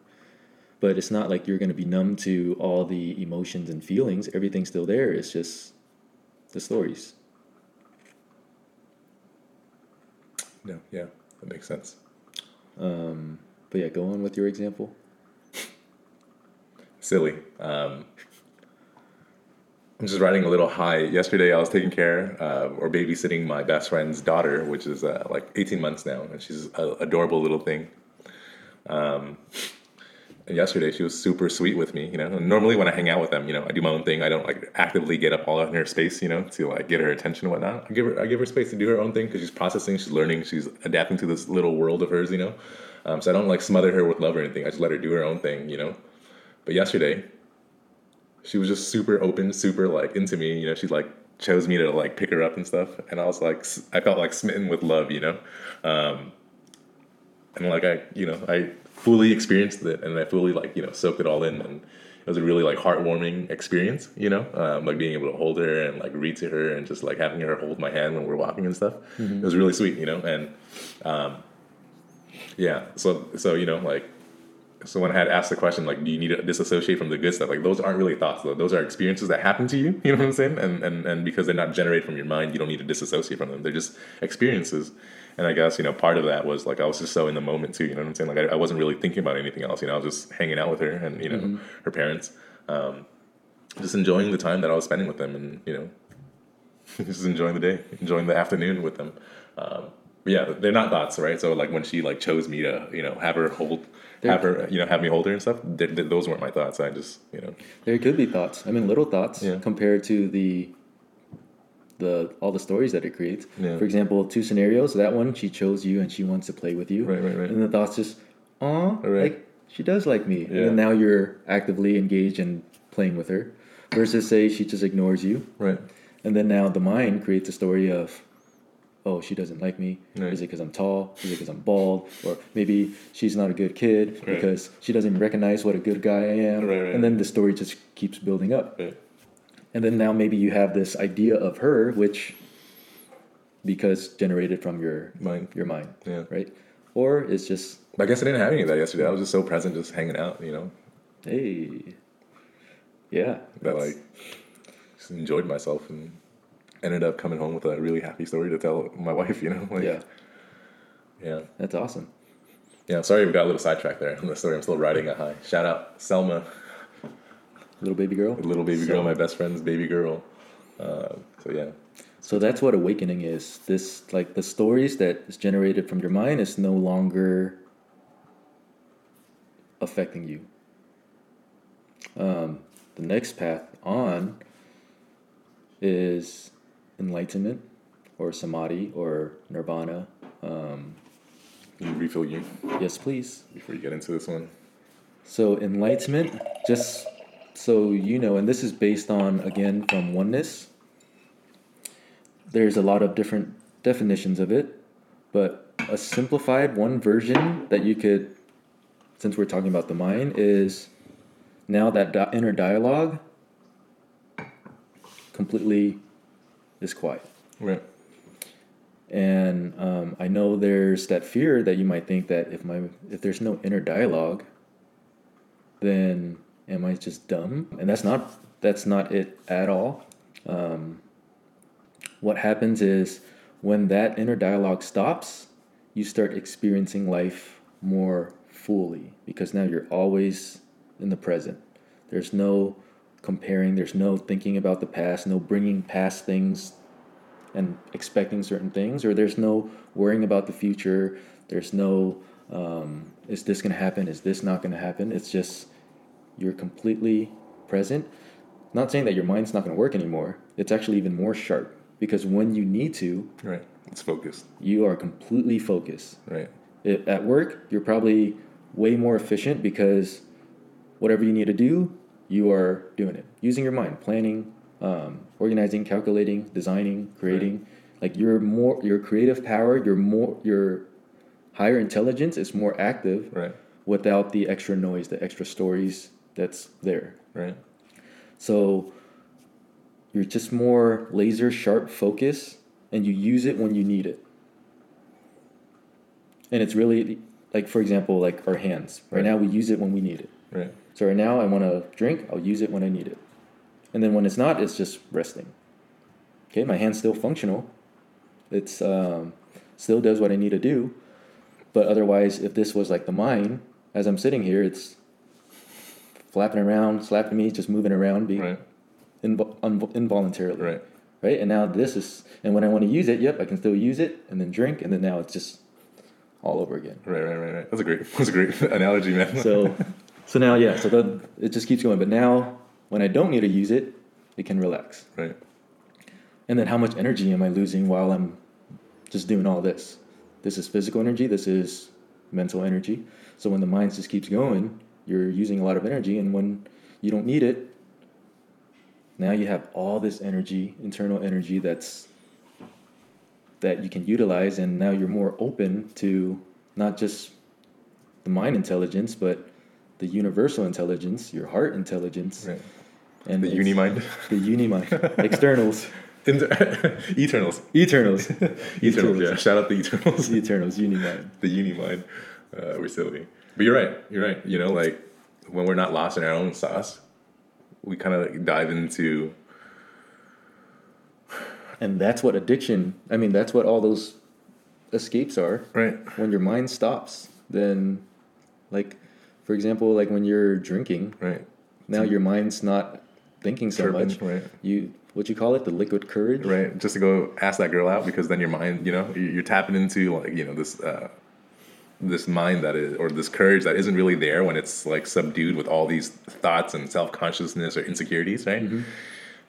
A: but it's not like you're going to be numb to all the emotions and feelings everything's still there it's just the stories
B: No. Yeah. That makes sense.
A: um, but yeah go on with your example (laughs)
B: silly. Um, I'm just riding a little high. Yesterday, I was taking care uh, or babysitting my best friend's daughter, which is uh, like 18 months now, and she's an adorable little thing. Um, yesterday, she was super sweet with me. You know, and normally when I hang out with them, you know, I do my own thing. I don't like actively get up all in her space, you know, to like get her attention and whatnot. I give her, I give her space to do her own thing because she's processing, she's learning, she's adapting to this little world of hers, you know. Um, so I don't like smother her with love or anything. I just let her do her own thing, you know. But yesterday, she was just super open, super like into me. You know, she like chose me to like pick her up and stuff, and I was like, i felt like smitten with love. You know, um, and like I, you know, I fully experienced it, and I fully like you know soaked it all in, and it was a really like heartwarming experience. You know, um, like being able to hold her and like read to her, and just like having her hold my hand when we're walking and stuff. It was really sweet. You know, and um, yeah, so so you know like so when I had asked the question, like, do you need to disassociate from the good stuff? Like, those aren't really thoughts, though. Those are experiences that happen to you. You know what I'm saying? And and and because they're not generated from your mind, you don't need to disassociate from them. They're just experiences. And I guess you know part of that was like I was just so in the moment too. You know what I'm saying? Like I, I wasn't really thinking about anything else. You know, I was just hanging out with her and you know her parents, um, just enjoying the time that I was spending with them, and you know, (laughs) just enjoying the day, enjoying the afternoon with them. Um, yeah, they're not thoughts, right? So like when she like chose me to, you know, have her hold, have her, you know, have me hold her and stuff. Th- th- those weren't my thoughts. I just, you know,
A: there could be thoughts i mean little thoughts
B: Yeah.
A: compared to the the all the stories that it creates
B: Yeah.
A: for example two scenarios that one she chose you and she wants to play with you
B: Right, right, right.
A: and the thoughts just oh
B: Right.
A: like she does like me and
B: Yeah.
A: then now you're actively engaged and playing with her versus say she just ignores you
B: right,
A: And then now the mind creates a story of, oh, she doesn't like me.
B: Right.
A: Is it because I'm tall? Is it because I'm bald? Or maybe she's not a good kid
B: Right.
A: because she doesn't recognize what a good guy I am.
B: Right,
A: and then the story just keeps building up. And then now maybe you have this idea of her, which because generated from your
B: Mind.
A: your mind,
B: Yeah.
A: right? Or it's just,
B: I guess I didn't have any of that yesterday. I was just so present, just hanging out, you know,
A: hey, yeah,
B: that like just enjoyed myself and ended up coming home with a really happy story to tell my (laughs) wife. You know, like,
A: yeah,
B: yeah,
A: that's awesome.
B: yeah. Sorry, we got a little sidetracked there on the story. I'm still riding a high. Shout out Selma,
A: Little baby girl,
B: little baby
A: So-
B: girl, my best friend's baby girl. Uh, so yeah,
A: So that's what awakening is. This like the stories that is generated from your mind is no longer affecting you. Um, the next path on is enlightenment or samadhi or nirvana. Um,
B: Can you refill you
A: yes, please.
B: before you get into this one.
A: So enlightenment, just so you know, and this is based on again from oneness. There's a lot of different definitions of it, but a simplified one version that you could, since we're talking about the mind, is now that di- inner dialogue completely is quiet.
B: Right.
A: And um, I know there's that fear that you might think that if my if there's no inner dialogue, then am I just dumb? And that's not that's not it at all. Um, what happens is when that inner dialogue stops, you start experiencing life more fully because now you're always in the present. There's no comparing, there's no thinking about the past, no bringing past things and expecting certain things, or there's no worrying about the future. There's no, um, is this going to happen? Is this not going to happen? It's just you're completely present. Not saying that your mind's not going to work anymore. It's actually even more sharp because when you need to,
B: Right. It's focused.
A: you are completely focused.
B: Right.
A: It, at work, you're probably way more efficient because whatever you need to do, you are doing it using your mind, planning, um, organizing, calculating, designing, creating. Like your more your creative power, your more your higher intelligence is more active
B: Right.
A: without the extra noise, the extra stories that's there.
B: Right.
A: So you're just more laser sharp focus and you use it when you need it. And it's really like for example, like our hands. Right,
B: Right.
A: now we use it when we need it.
B: Right.
A: So right now I want to drink, I'll use it when I need it. And then when it's not, it's just resting. Okay, my hand's still functional. It's um, still does what I need to do. But otherwise, if this was like the mind, as I'm sitting here, it's flapping around, slapping me, just moving around, being
B: Right.
A: invo- unvo- involuntarily.
B: Right.
A: Right. And now this is, and when I want to use it, yep, I can still use it and then drink, and then now it's just all over again.
B: Right. Right. Right. Right. That's a great. (laughs) That's a great analogy, man.
A: So, so now, yeah, so the, it just keeps going. But now, when I don't need to use it, it can relax.
B: right.
A: And then, how much energy am I losing while I'm just doing all this? This is physical energy. This is mental energy. So when the mind just keeps going, you're using a lot of energy, and when you don't need it, now you have all this energy, internal energy that's that you can utilize, and now you're more open to not just the mind intelligence, but the universal intelligence, your heart intelligence,
B: Right.
A: and
B: The uni mind. (laughs)
A: the uni mind, (laughs) externals,
B: Inter- (laughs) Eternals.
A: eternals,
B: Eternals. Yeah. Shout out the Eternals.
A: the eternals, uni mind.
B: the uni mind. Uh, we're silly. But you're right. You're right. You know, like when we're not lost in our own sauce, we kind of like dive into
A: And that's what addiction. I mean, that's what all those escapes are.
B: right.
A: When your mind stops, then, like, for example, like when you're drinking,
B: Right.
A: now your mind's not thinking so
B: Chirping,
A: much.
B: right.
A: You what you call it, the liquid courage.
B: Right. Just to go ask that girl out because then your mind, you know, you- you're tapping into like you know this. Uh, this mind that is or this courage that isn't really there when it's like subdued with all these thoughts and self-consciousness or insecurities right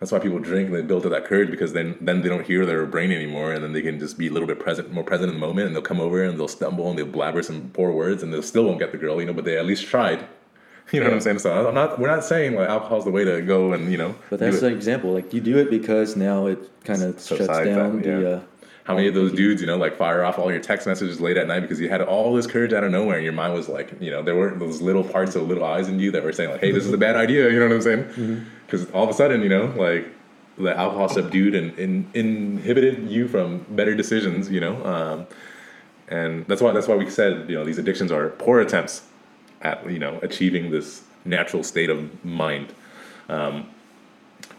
B: that's why people drink and they build up that courage because then then they don't hear their brain anymore and then they can just be a little bit present more present in the moment and they'll come over and they'll stumble and they'll blabber some poor words and they still won't get the girl you know but they at least tried (laughs) you know what i'm saying so i'm not we're not saying like alcohol's the way to go and you know
A: But that's an example. Like you do it because now it kind of shuts down
B: effect,
A: the.
B: yeah.
A: Uh,
B: How many of those dudes, you know, like fire off all your text messages late at night because you had all this courage out of nowhere and your mind was like, you know, there weren't those little parts of little I's in you that were saying like, hey, this is a bad idea. You know what I'm saying? Because all of a sudden, you know, like the alcohol subdued and, and inhibited you from better decisions. You know, um, and that's why that's why we said you know these addictions are poor attempts at you know achieving this natural state of mind um,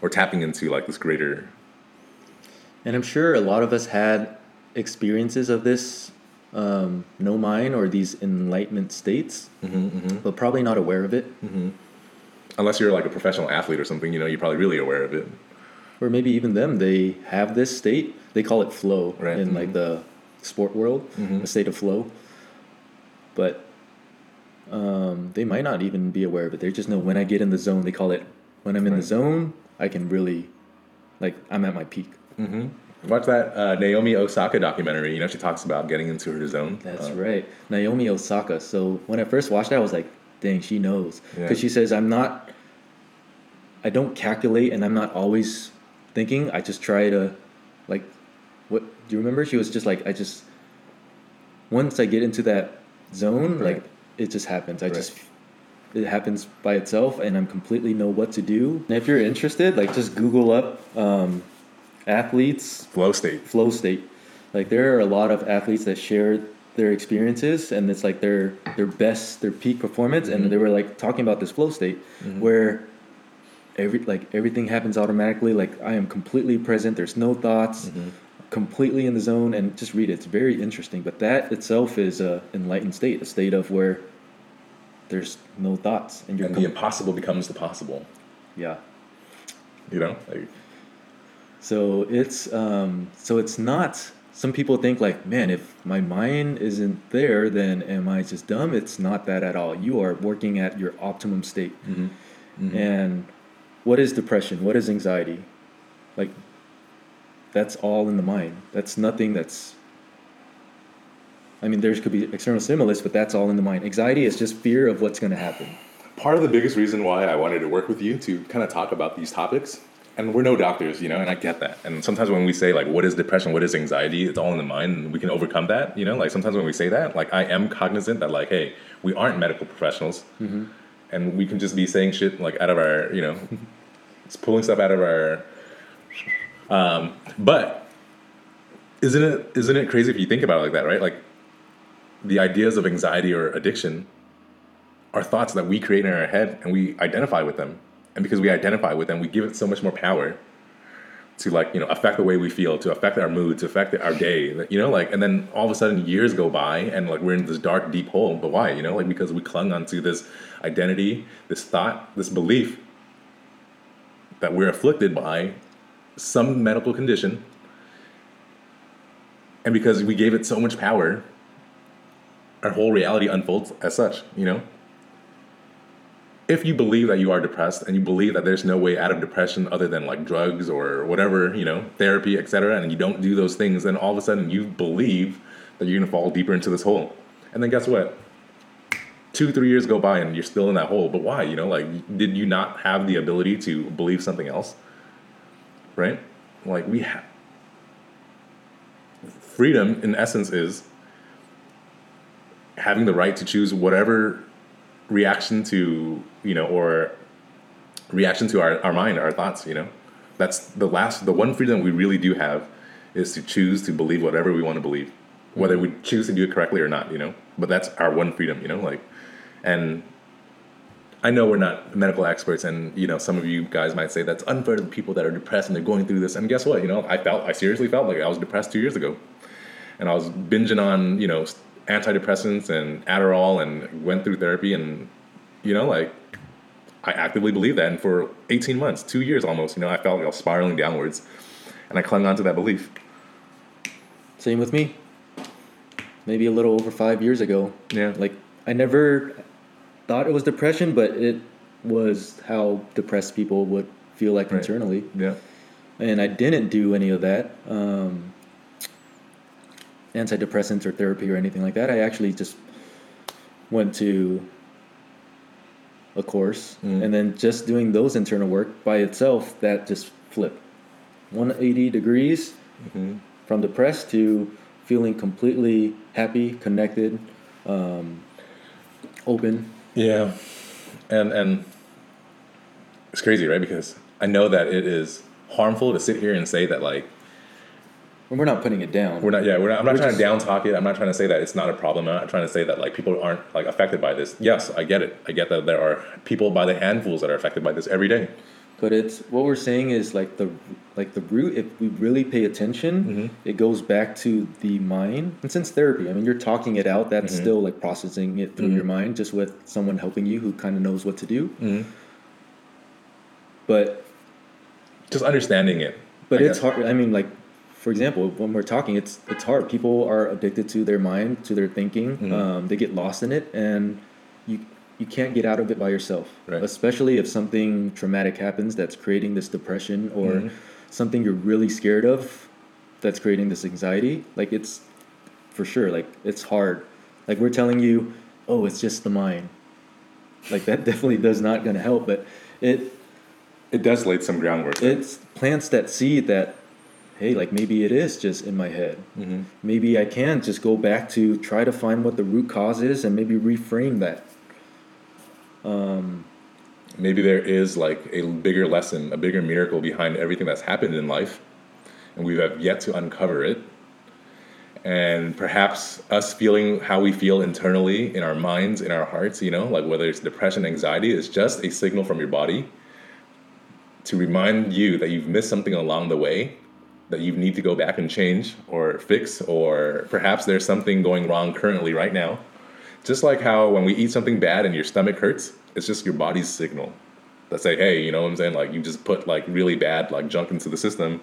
B: or tapping into like this greater
A: And I'm sure a lot of us had experiences of this um, no mind or these enlightenment states, mm-hmm, mm-hmm. but probably not aware of it. Mm-hmm.
B: unless you're like a professional athlete or something, you know, you're probably really aware of it.
A: Or maybe even them, they have this state. They call it flow
B: Right.
A: in like the sport world, a state of flow. But um, they might not even be aware of it. They just know when I get in the zone, they call it when I'm in the zone, I can really, like, I'm at my peak.
B: Watch that uh, Naomi Osaka documentary. You know, she talks about getting into her zone.
A: That's
B: Uh,
A: right. Naomi Osaka. So when I first watched that, I was like, dang, she knows.
B: Yeah.
A: Because she says, I'm not, I don't calculate and I'm not always thinking. I just try to, like, what, do you remember? She was just like, I just, once I get into that zone,
B: Right.
A: like, it just happens. I
B: Right.
A: just, it happens by itself and I'm completely know what to do. And if you're interested, like, just Google up, um, athletes.
B: Flow state.
A: flow state. Like there are a lot of athletes that share their experiences and it's like their their best their peak performance. And mm-hmm. they were like talking about this flow state mm-hmm. where every like everything happens automatically. Like I am completely present. There's no thoughts. Mm-hmm. Completely in the zone. And just read it. It's very interesting. But that itself is a enlightened state. A state of where there's no thoughts. And you're
B: And the impossible becomes the possible.
A: yeah.
B: You know? Like,
A: So it's um, so it's not. Some people think like, man, if my mind isn't there, then am I just dumb? It's not that at all. You are working at your optimum state. And what is depression? What is anxiety? Like, that's all in the mind. That's nothing. That's. I mean, there could be external stimulus, but that's all in the mind. Anxiety is just fear of what's going to happen.
B: part of the biggest reason why I wanted to work with you to kind of talk about these topics, and we're no doctors, you know, and I get that. And sometimes when we say like, what is depression, what is anxiety, it's all in the mind, and we can overcome that, you know. Like sometimes when we say that, like I am cognizant that like, hey, we aren't medical professionals, and we can just be saying shit like out of our, you know, it's (laughs) pulling stuff out of our. Um, but isn't it isn't it crazy if you think about it like that, right? Like the ideas of anxiety or addiction are thoughts that we create in our head and we identify with them. And because we identify with them, we give it so much more power to like, you know, affect the way we feel, to affect our mood, to affect our day, you know, like, and then all of a sudden years go by and like we're in this dark, deep hole. But why? You know, like because we clung onto this identity, this thought, this belief that we're afflicted by some medical condition. And because we gave it so much power, our whole reality unfolds as such, you know? If you believe that you are depressed and you believe that there's no way out of depression other than like drugs or whatever, you know, therapy, etc., and you don't do those things, then all of a sudden you believe that you're gonna fall deeper into this hole. And then guess what? Two, three years go by and you're still in that hole. But why? You know, like, did you not have the ability to believe something else? Right? Like, we have. Freedom, in essence, is having the right to choose whatever reaction to you know or reaction to our, our mind our thoughts you know? That's the last the one freedom we really do have is to choose to believe whatever we want to believe whether we choose to do it correctly or not you know? But that's our one freedom you know? Like and i know we're not medical experts and you know some of you guys might say that's unfair to people that are depressed and they're going through this. And guess what? You know i felt i seriously felt like i was depressed two years ago. And i was binging on you know antidepressants and Adderall and went through therapy and you know like I actively believed that and for 18 months, 2 years almost, you know, I felt like I was spiraling downwards and I clung on to that belief.
A: Same with me. Maybe a little over five years ago.
B: Yeah.
A: Like I never thought it was depression, but it was how depressed people would feel like
B: Right.
A: internally.
B: Yeah.
A: And I didn't do any of that. Um, antidepressants or therapy or anything like that. I actually just went to a course
B: Mm.
A: and then just doing those internal work by itself that just flipped 180 degrees
B: Mm-hmm.
A: from depressed to feeling completely happy, connected, um, open.
B: Yeah. And and it's crazy, right? Because I know that it is harmful to sit here and say that like
A: we're not putting it down.
B: We're not. Yeah, we're not, I'm not
A: We're
B: trying
A: just-
B: to down talk it. I'm not trying to say that it's not a problem. I'm not trying to say that like people aren't like affected by this. Yes, I get it. I get that there are people by the handfuls that are affected by this every day.
A: But it's what we're saying is like the like the root. If we really pay attention,
B: Mm-hmm.
A: it goes back to the mind. And since therapy, I mean, you're talking it out. That's
B: Mm-hmm.
A: still like processing it through your mind, just with someone helping you who kind of knows what to do.
B: Mm-hmm.
A: But
B: Just understanding it.
A: but
B: I
A: it's
B: guess.
A: hard. I mean, like for example, when we're talking, it's it's hard. People are addicted to their mind, to their thinking.
B: Mm-hmm.
A: Um, they get lost in it, and you you can't get out of it by yourself.
B: Right.
A: Especially if something traumatic happens that's creating this depression, or
B: Mm-hmm.
A: something you're really scared of, that's creating this anxiety. Like it's for sure. Like it's hard. Like we're telling you, oh, it's just the mind. Like that (laughs) definitely does not gonna help. But it
B: It does lay some groundwork.
A: it's plants that seed that hey like maybe it is just in my head
B: Mm-hmm.
A: maybe i can just go back to try to find what the root cause is and maybe reframe that
B: Maybe there is like a bigger lesson, a bigger miracle behind everything that's happened in life. and we have yet to uncover it. And perhaps us feeling how we feel internally in our minds, in our hearts, you know, like whether it's depression, anxiety, is just a signal from your body to remind you that you've missed something along the way that you need to go back and change or fix, or perhaps there's something going wrong currently right now. Just like how when we eat something bad and your stomach hurts, it's just your body's signal that say, hey, you know what I'm saying? Like you just put like really bad like junk into the system.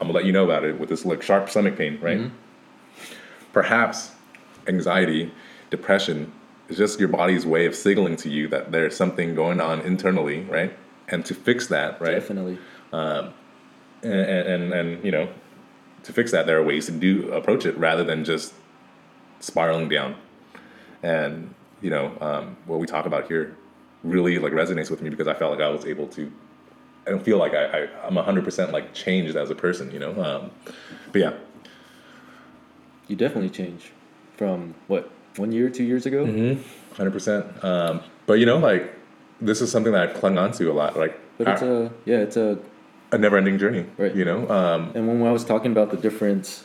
B: I'm gonna let you know about it with this like sharp stomach pain, right? Mm-hmm. Perhaps anxiety, depression is just your body's way of signaling to you that there's something going on internally, right? And to fix that, right?
A: Definitely. Um,
B: and, and, and you know, to fix that, there are ways to do approach it rather than just spiraling down. And you know, um, what we talk about here really like resonates with me because I felt like I was able to. I don't feel like I, I am hundred percent like changed as a person, you know. Um, but yeah,
A: you definitely change from what one year, two years ago.
B: 100 mm-hmm. percent. Um, but you know, like this is something that I've clung on to a lot. Like,
A: but it's I, a yeah, it's a
B: a never ending journey,
A: right?
B: You know. Um,
A: and when I was talking about the difference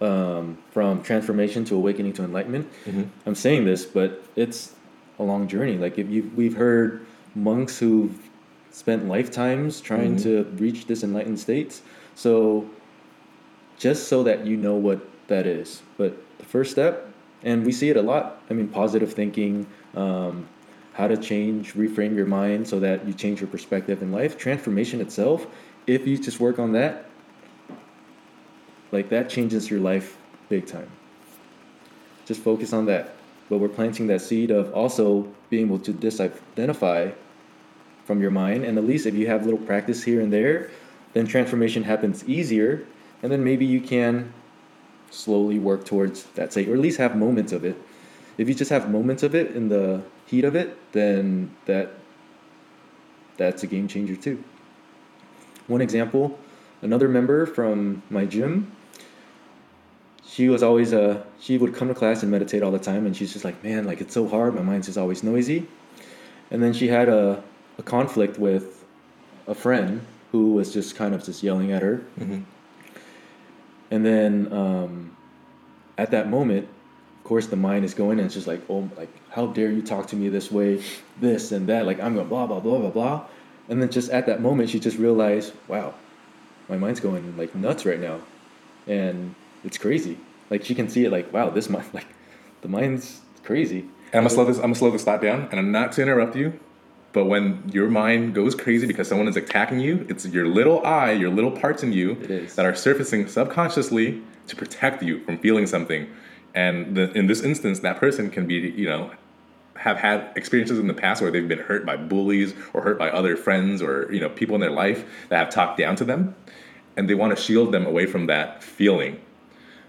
A: um, from transformation to awakening to enlightenment, mm-hmm. I'm saying this, but it's a long journey. Like if you we've heard monks who've spent lifetimes trying mm-hmm. to reach this enlightened state. So just so that you know what that is. But the first step, and we see it a lot. I mean, positive thinking, um, how to change, reframe your mind so that you change your perspective in life. Transformation itself, if you just work on that, like that changes your life big time. Just focus on that but we're planting that seed of also being able to disidentify from your mind and at least if you have little practice here and there then transformation happens easier and then maybe you can slowly work towards that state or at least have moments of it if you just have moments of it in the heat of it then that that's a game changer too. One example another member from my gym she was always uh she would come to class and meditate all the time and she's just like man like it's so hard. My mind's just always noisy. And then she had a, a conflict with a friend who was just kind of just yelling at her. Mm-hmm. and then um, at that moment of course the mind is going and it's just like oh like how dare you talk to me this way this and that like i'm gonna blah blah blah blah blah and then just at that moment she just realized wow my mind's going like nuts right now and it's crazy. Like she can see it like, wow, this mind, (laughs) like the mind's crazy.
B: And I'm gonna slow this. I'm gonna slow this thought down, and I'm not to interrupt you, but when your mind goes crazy because someone is attacking you, it's your little I, your little parts in you that are surfacing subconsciously to protect you from feeling something. And the, in this instance, that person can be, you know, have had experiences in the past where they've been hurt by bullies or hurt by other friends or you know people in their life that have talked down to them, and they want to shield them away from that feeling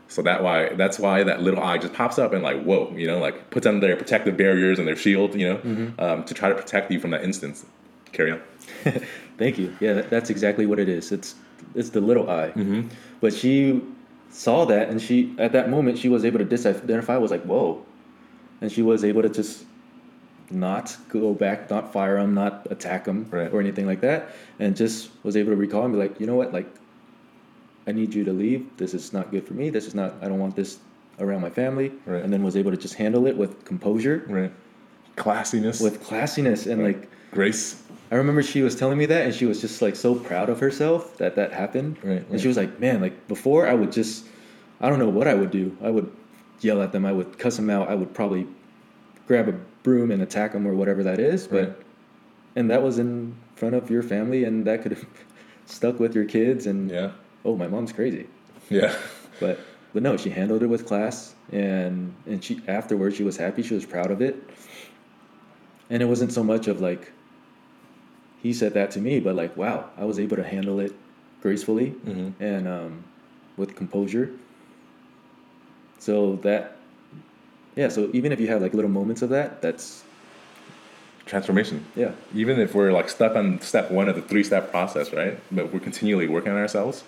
B: so that why that's why that little I just pops up and like whoa, you know, like puts on their protective barriers and their shield, you know, mm-hmm. um, to try to protect you from that instance. Carry on. (laughs)
A: Thank you. Yeah, that's exactly what it is. It's it's the little I. Mm-hmm. But she saw that, and she at that moment she was able to disidentify. Was like whoa, and she was able to just not go back, not fire him, not attack him, right. or anything like that, and just was able to recall and be like, you know what, like I need you to leave. This is not good for me. This is not. I don't want this around my family.
B: Right.
A: And then was able to just handle it with composure.
B: Right. Classiness.
A: With classiness and right. like
B: grace.
A: I remember she was telling me that, and she was just like so proud of herself that that happened.
B: Right, right.
A: And she was like, "Man, like before, I would just, I don't know what I would do. I would yell at them. I would cuss them out. I would probably grab a broom and attack them or whatever that is. But, right. and that was in front of your family, and that could have (laughs) stuck with your kids. And
B: yeah,
A: oh, my mom's crazy.
B: Yeah.
A: But but no, she handled it with class, and and she afterwards she was happy. She was proud of it. And it wasn't so much of like he said that to me, but like wow, I was able to handle it gracefully mm-hmm. and um, with composure. So that yeah, so even if you have like little moments of that, that's
B: transformation.
A: Yeah.
B: Even if we're like stuck on step one of the three step process, right? But we're continually working on ourselves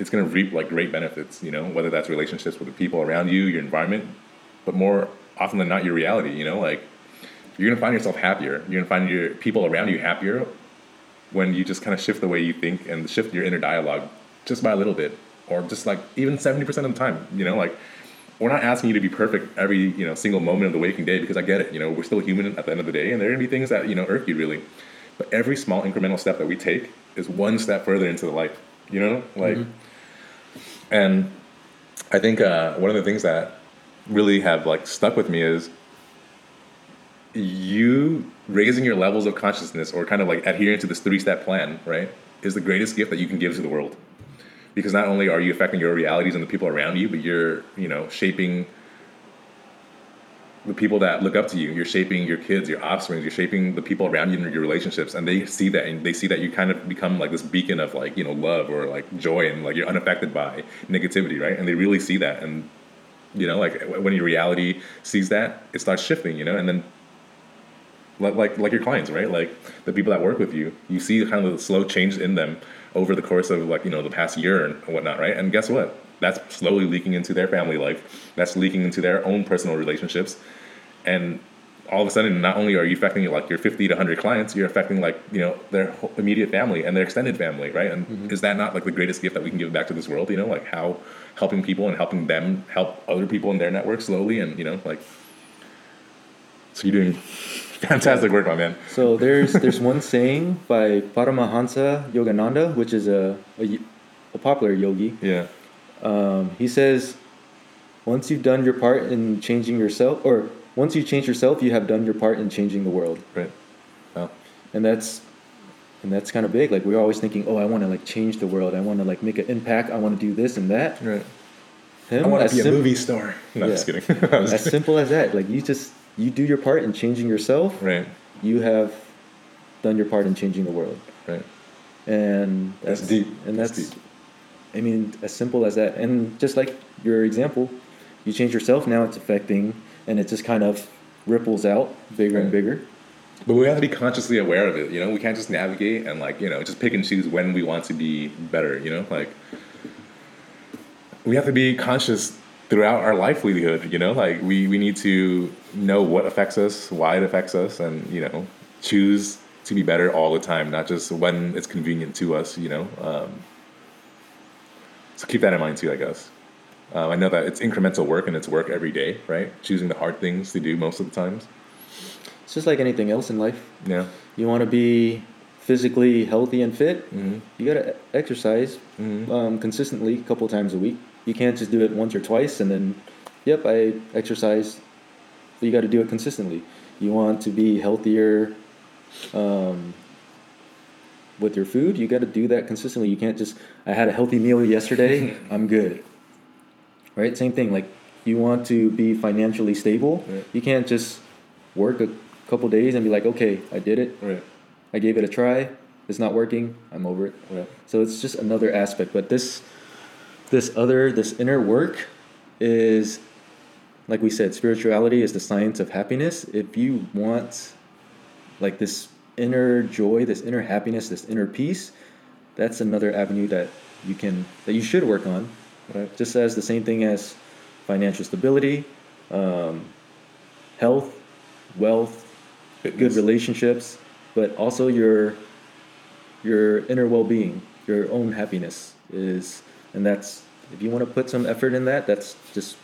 B: it's going to reap like great benefits, you know, whether that's relationships with the people around you, your environment, but more often than not, your reality, you know, like you're going to find yourself happier. You're going to find your people around you happier when you just kind of shift the way you think and shift your inner dialogue just by a little bit, or just like even seventy percent of the time. You know, like we're not asking you to be perfect every you know single moment of the waking day because I get it. You know, we're still human at the end of the day, and there are gonna be things that you know irk you really. But every small incremental step that we take is one step further into the light. You know, like, and I think uh, one of the things that really have like stuck with me is you raising your levels of consciousness or kind of like adhering to this three step plan, right, is the greatest gift that you can give to the world. Because not only are you affecting your realities and the people around you, but you're, you know, shaping the people that look up to you. You're shaping your kids, your offspring. You're shaping the people around you and your relationships, and they see that, and they see that you kind of become like this beacon of like you know love or like joy, and like you're unaffected by negativity, right? And they really see that, and you know, like when your reality sees that, it starts shifting, you know, and then like like like your clients, right? Like the people that work with you, you see kind of the slow change in them over the course of like you know the past year and whatnot, right? And guess what? That's slowly leaking into their family life. That's leaking into their own personal relationships, and all of a sudden, not only are you affecting like your 50 to 100 clients, you're affecting like you know their immediate family and their extended family, right? And mm-hmm. is that not like the greatest gift that we can give back to this world? You know, like how helping people and helping them help other people in their network slowly, and you know, like so you're doing fantastic work, my man.
A: So there's there's one saying by Paramahansa Yogananda, which is a a popular yogi.
B: Yeah,
A: Um, he says, once you've done your part in changing yourself, or once you change yourself, you have done your part in changing the world.
B: right. Well,
A: And that's and that's kind of big. Like we're always thinking, oh, I want to like change the world. I want to like make an impact. I want to do this and that.
B: right.
A: Him,
B: I want to be a movie star. No, I'm just kidding. (laughs) I was
A: As
B: kidding.
A: simple as that. Like you just you do your part in changing yourself.
B: Right,
A: You have done your part in changing the world.
B: right.
A: and
B: That's deep.
A: And
B: That's
A: that's,
B: deep.
A: I mean, as simple as that. And just like your example, you change yourself now, it's affecting, and it just kind of ripples out bigger and bigger.
B: But we have to be consciously aware of it. You know, we can't just navigate and like you know just pick and choose when we want to be better. You know, like we have to be conscious throughout our livelihood. You know, like we we need to know what affects us, why it affects us, and you know choose to be better all the time, not just when it's convenient to us. You know, um, so keep that in mind too. I guess. Um, I know that it's incremental work and it's work every day, right? Choosing the hard things to do most of the times.
A: It's just like anything else in life.
B: Yeah.
A: You want to be physically healthy and fit,
B: Mm-hmm.
A: you got to exercise um, consistently a couple times a week. You can't just do it once or twice and then, yep, I exercise. You got to do it consistently. You want to be healthier um, with your food, you got to do that consistently. You can't just, I had a healthy meal yesterday, (laughs) I'm good. Right? Same thing. Like, you want to be financially stable,
B: Right.
A: you can't just work a couple days and be like, okay, I did it.
B: Right.
A: I gave it a try. It's not working. I'm over it.
B: Right.
A: So it's just another aspect. But this, this other, this inner work, is, like we said, spirituality is the science of happiness. If you want, like this inner joy, this inner happiness, this inner peace, that's another avenue that you can that you should work on.
B: Right.
A: Just as the same thing as financial stability, um, health, wealth, good relationships, but also your your inner well-being, your own happiness is, and that's if you want to put some effort in that, that's just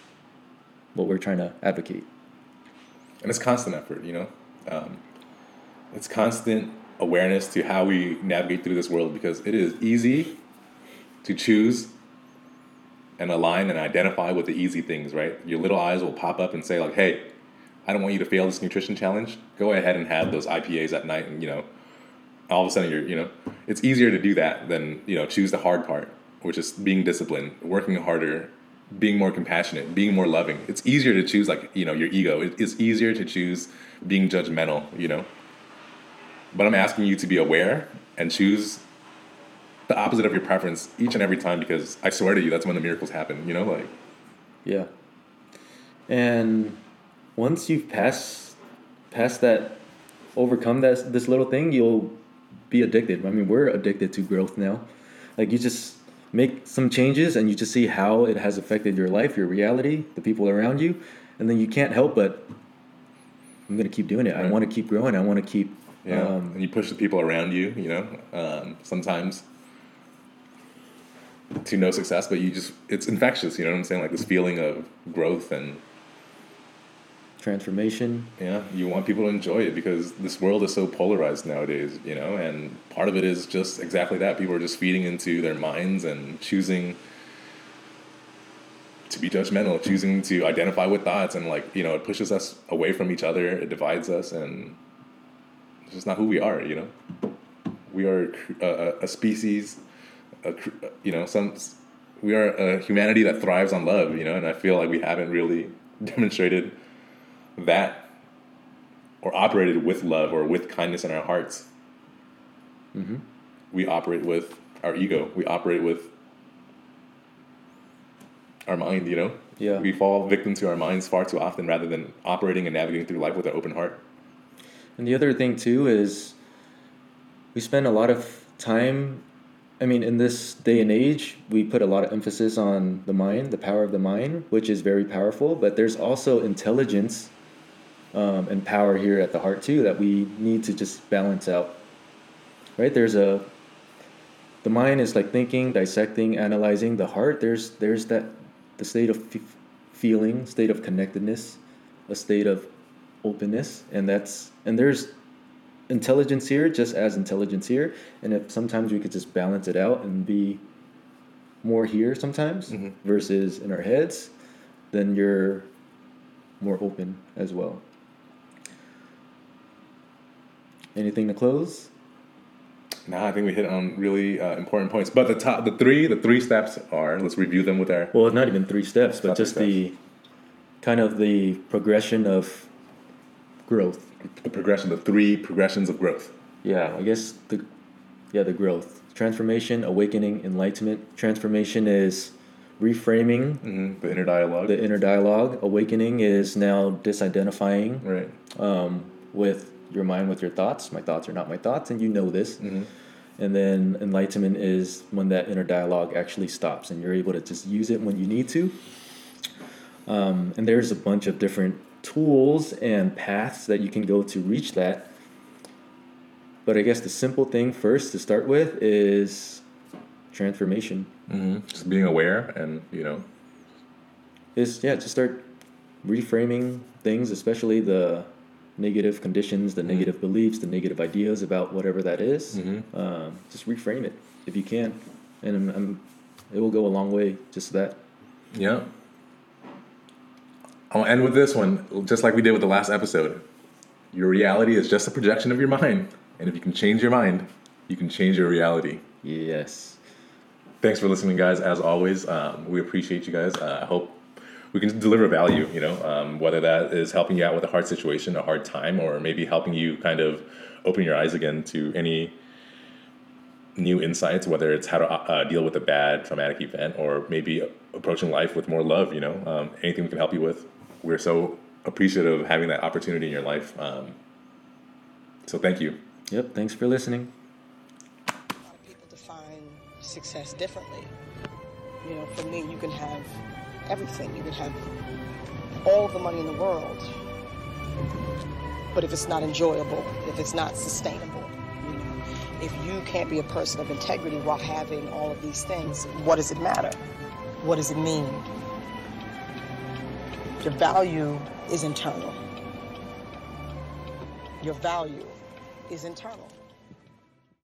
A: what we're trying to advocate.
B: and it's constant effort you know? Um, it's constant awareness to how we navigate through this world because it is easy to choose and align and identify with the easy things right? Your little I's will pop up and say like hey i don't want you to fail this nutrition challenge. Go ahead and have those ipas at night and you know all of a sudden you're you know it's easier to do that than you know choose the hard part which is being disciplined working harder being more compassionate being more loving it's easier to choose like you know your ego it's easier to choose being judgmental you know but i'm asking you to be aware and choose the opposite of your preference each and every time because i swear to you that's when the miracles happen you know like
A: Yeah. And once you've passed past that, overcome that this little thing, you'll be addicted. I mean, we're addicted to growth now. Like you just make some changes and you just see how it has affected your life, your reality, the people around you, and then you can't help but I'm gonna keep doing it. I want to keep growing. I want to keep.
B: know
A: Um,
B: and you push the people around you you know um, sometimes to no success, but you just it's infectious. You know what I'm saying? Like this feeling of growth and
A: Transformation.
B: yeah, you want people to enjoy it because this world is so polarized nowadays. You know, and part of it is just exactly that. People are just feeding into their minds and choosing to be judgmental, choosing to identify with thoughts, and like you know, it pushes us away from each other. It divides us, and it's just not who we are. You know, we are a, a, species. A, you know, some we are a humanity that thrives on love. You know, and I feel like we haven't really (laughs) demonstrated that or operated with love or with kindness in our hearts.
A: Mm-hmm.
B: We operate with our ego. We operate with our mind, you know?
A: Yeah.
B: We fall victim to our minds far too often rather than operating and navigating through life with an open heart.
A: And the other thing too is we spend a lot of time I mean in this day and age we put a lot of emphasis on the mind, the power of the mind, which is very powerful, but there's also intelligence um, and power here at the heart too that we need to just balance out. Right? There's a the mind is like thinking, dissecting, analyzing. The heart there's there's that the state of f- feeling, state of connectedness, a state of openness, and that's and there's intelligence here just as intelligence here, and if sometimes we could just balance it out and be more here sometimes
B: Mhm.
A: versus in our heads, then you're more open as well. Anything to close?
B: Now I think we hit on really uh, important points. But the top, the three, the three steps are. Let's review them with our.
A: Well, not even three steps, but just the kind of the progression of growth.
B: The progression, the three progressions of growth.
A: Yeah, I guess the yeah the growth, transformation, awakening, enlightenment. Transformation is reframing
B: hmm The inner dialogue.
A: the inner dialogue. Awakening is now disidentifying
B: right.
A: um, with your mind with your thoughts. My thoughts are not my thoughts, and you know this.
B: hmm
A: And then enlightenment is when that inner dialogue actually stops and you're able to just use it when you need to. Um, and there's a bunch of different tools and paths that you can go to reach that. But I guess the simple thing first to start with is transformation.
B: hmm Just being aware and you know.
A: Is yeah, just start reframing things, especially the negative conditions, the negative beliefs, the negative ideas about whatever that is.
B: Mhm.
A: Um, just reframe it if you can, and I'm, I'm, it will go a long way. Just that.
B: Yeah. I'll end with this one, just like we did with the last episode. Your reality is just a projection of your mind. And if you can change your mind, you can change your reality.
A: Yes.
B: Thanks for listening, guys. As always, um, we appreciate you guys. Uh, I hope we can deliver value, you know, um, whether that is helping you out with a hard situation, a hard time, or maybe helping you kind of open your eyes again to any new insights, whether it's how to uh, deal with a bad traumatic event or maybe approaching life with more love, you know, um, anything we can help you with. We're so appreciative of having that opportunity in your life. Um, so thank you.
A: Yep. Thanks for listening.
C: A lot of people define success differently. You know, for me, you can have everything. You can have all the money in the world, but if it's not enjoyable, if it's not sustainable, you know, if you can't be a person of integrity while having all of these things, what does it matter? What does it mean? Your value is internal. Your value is internal.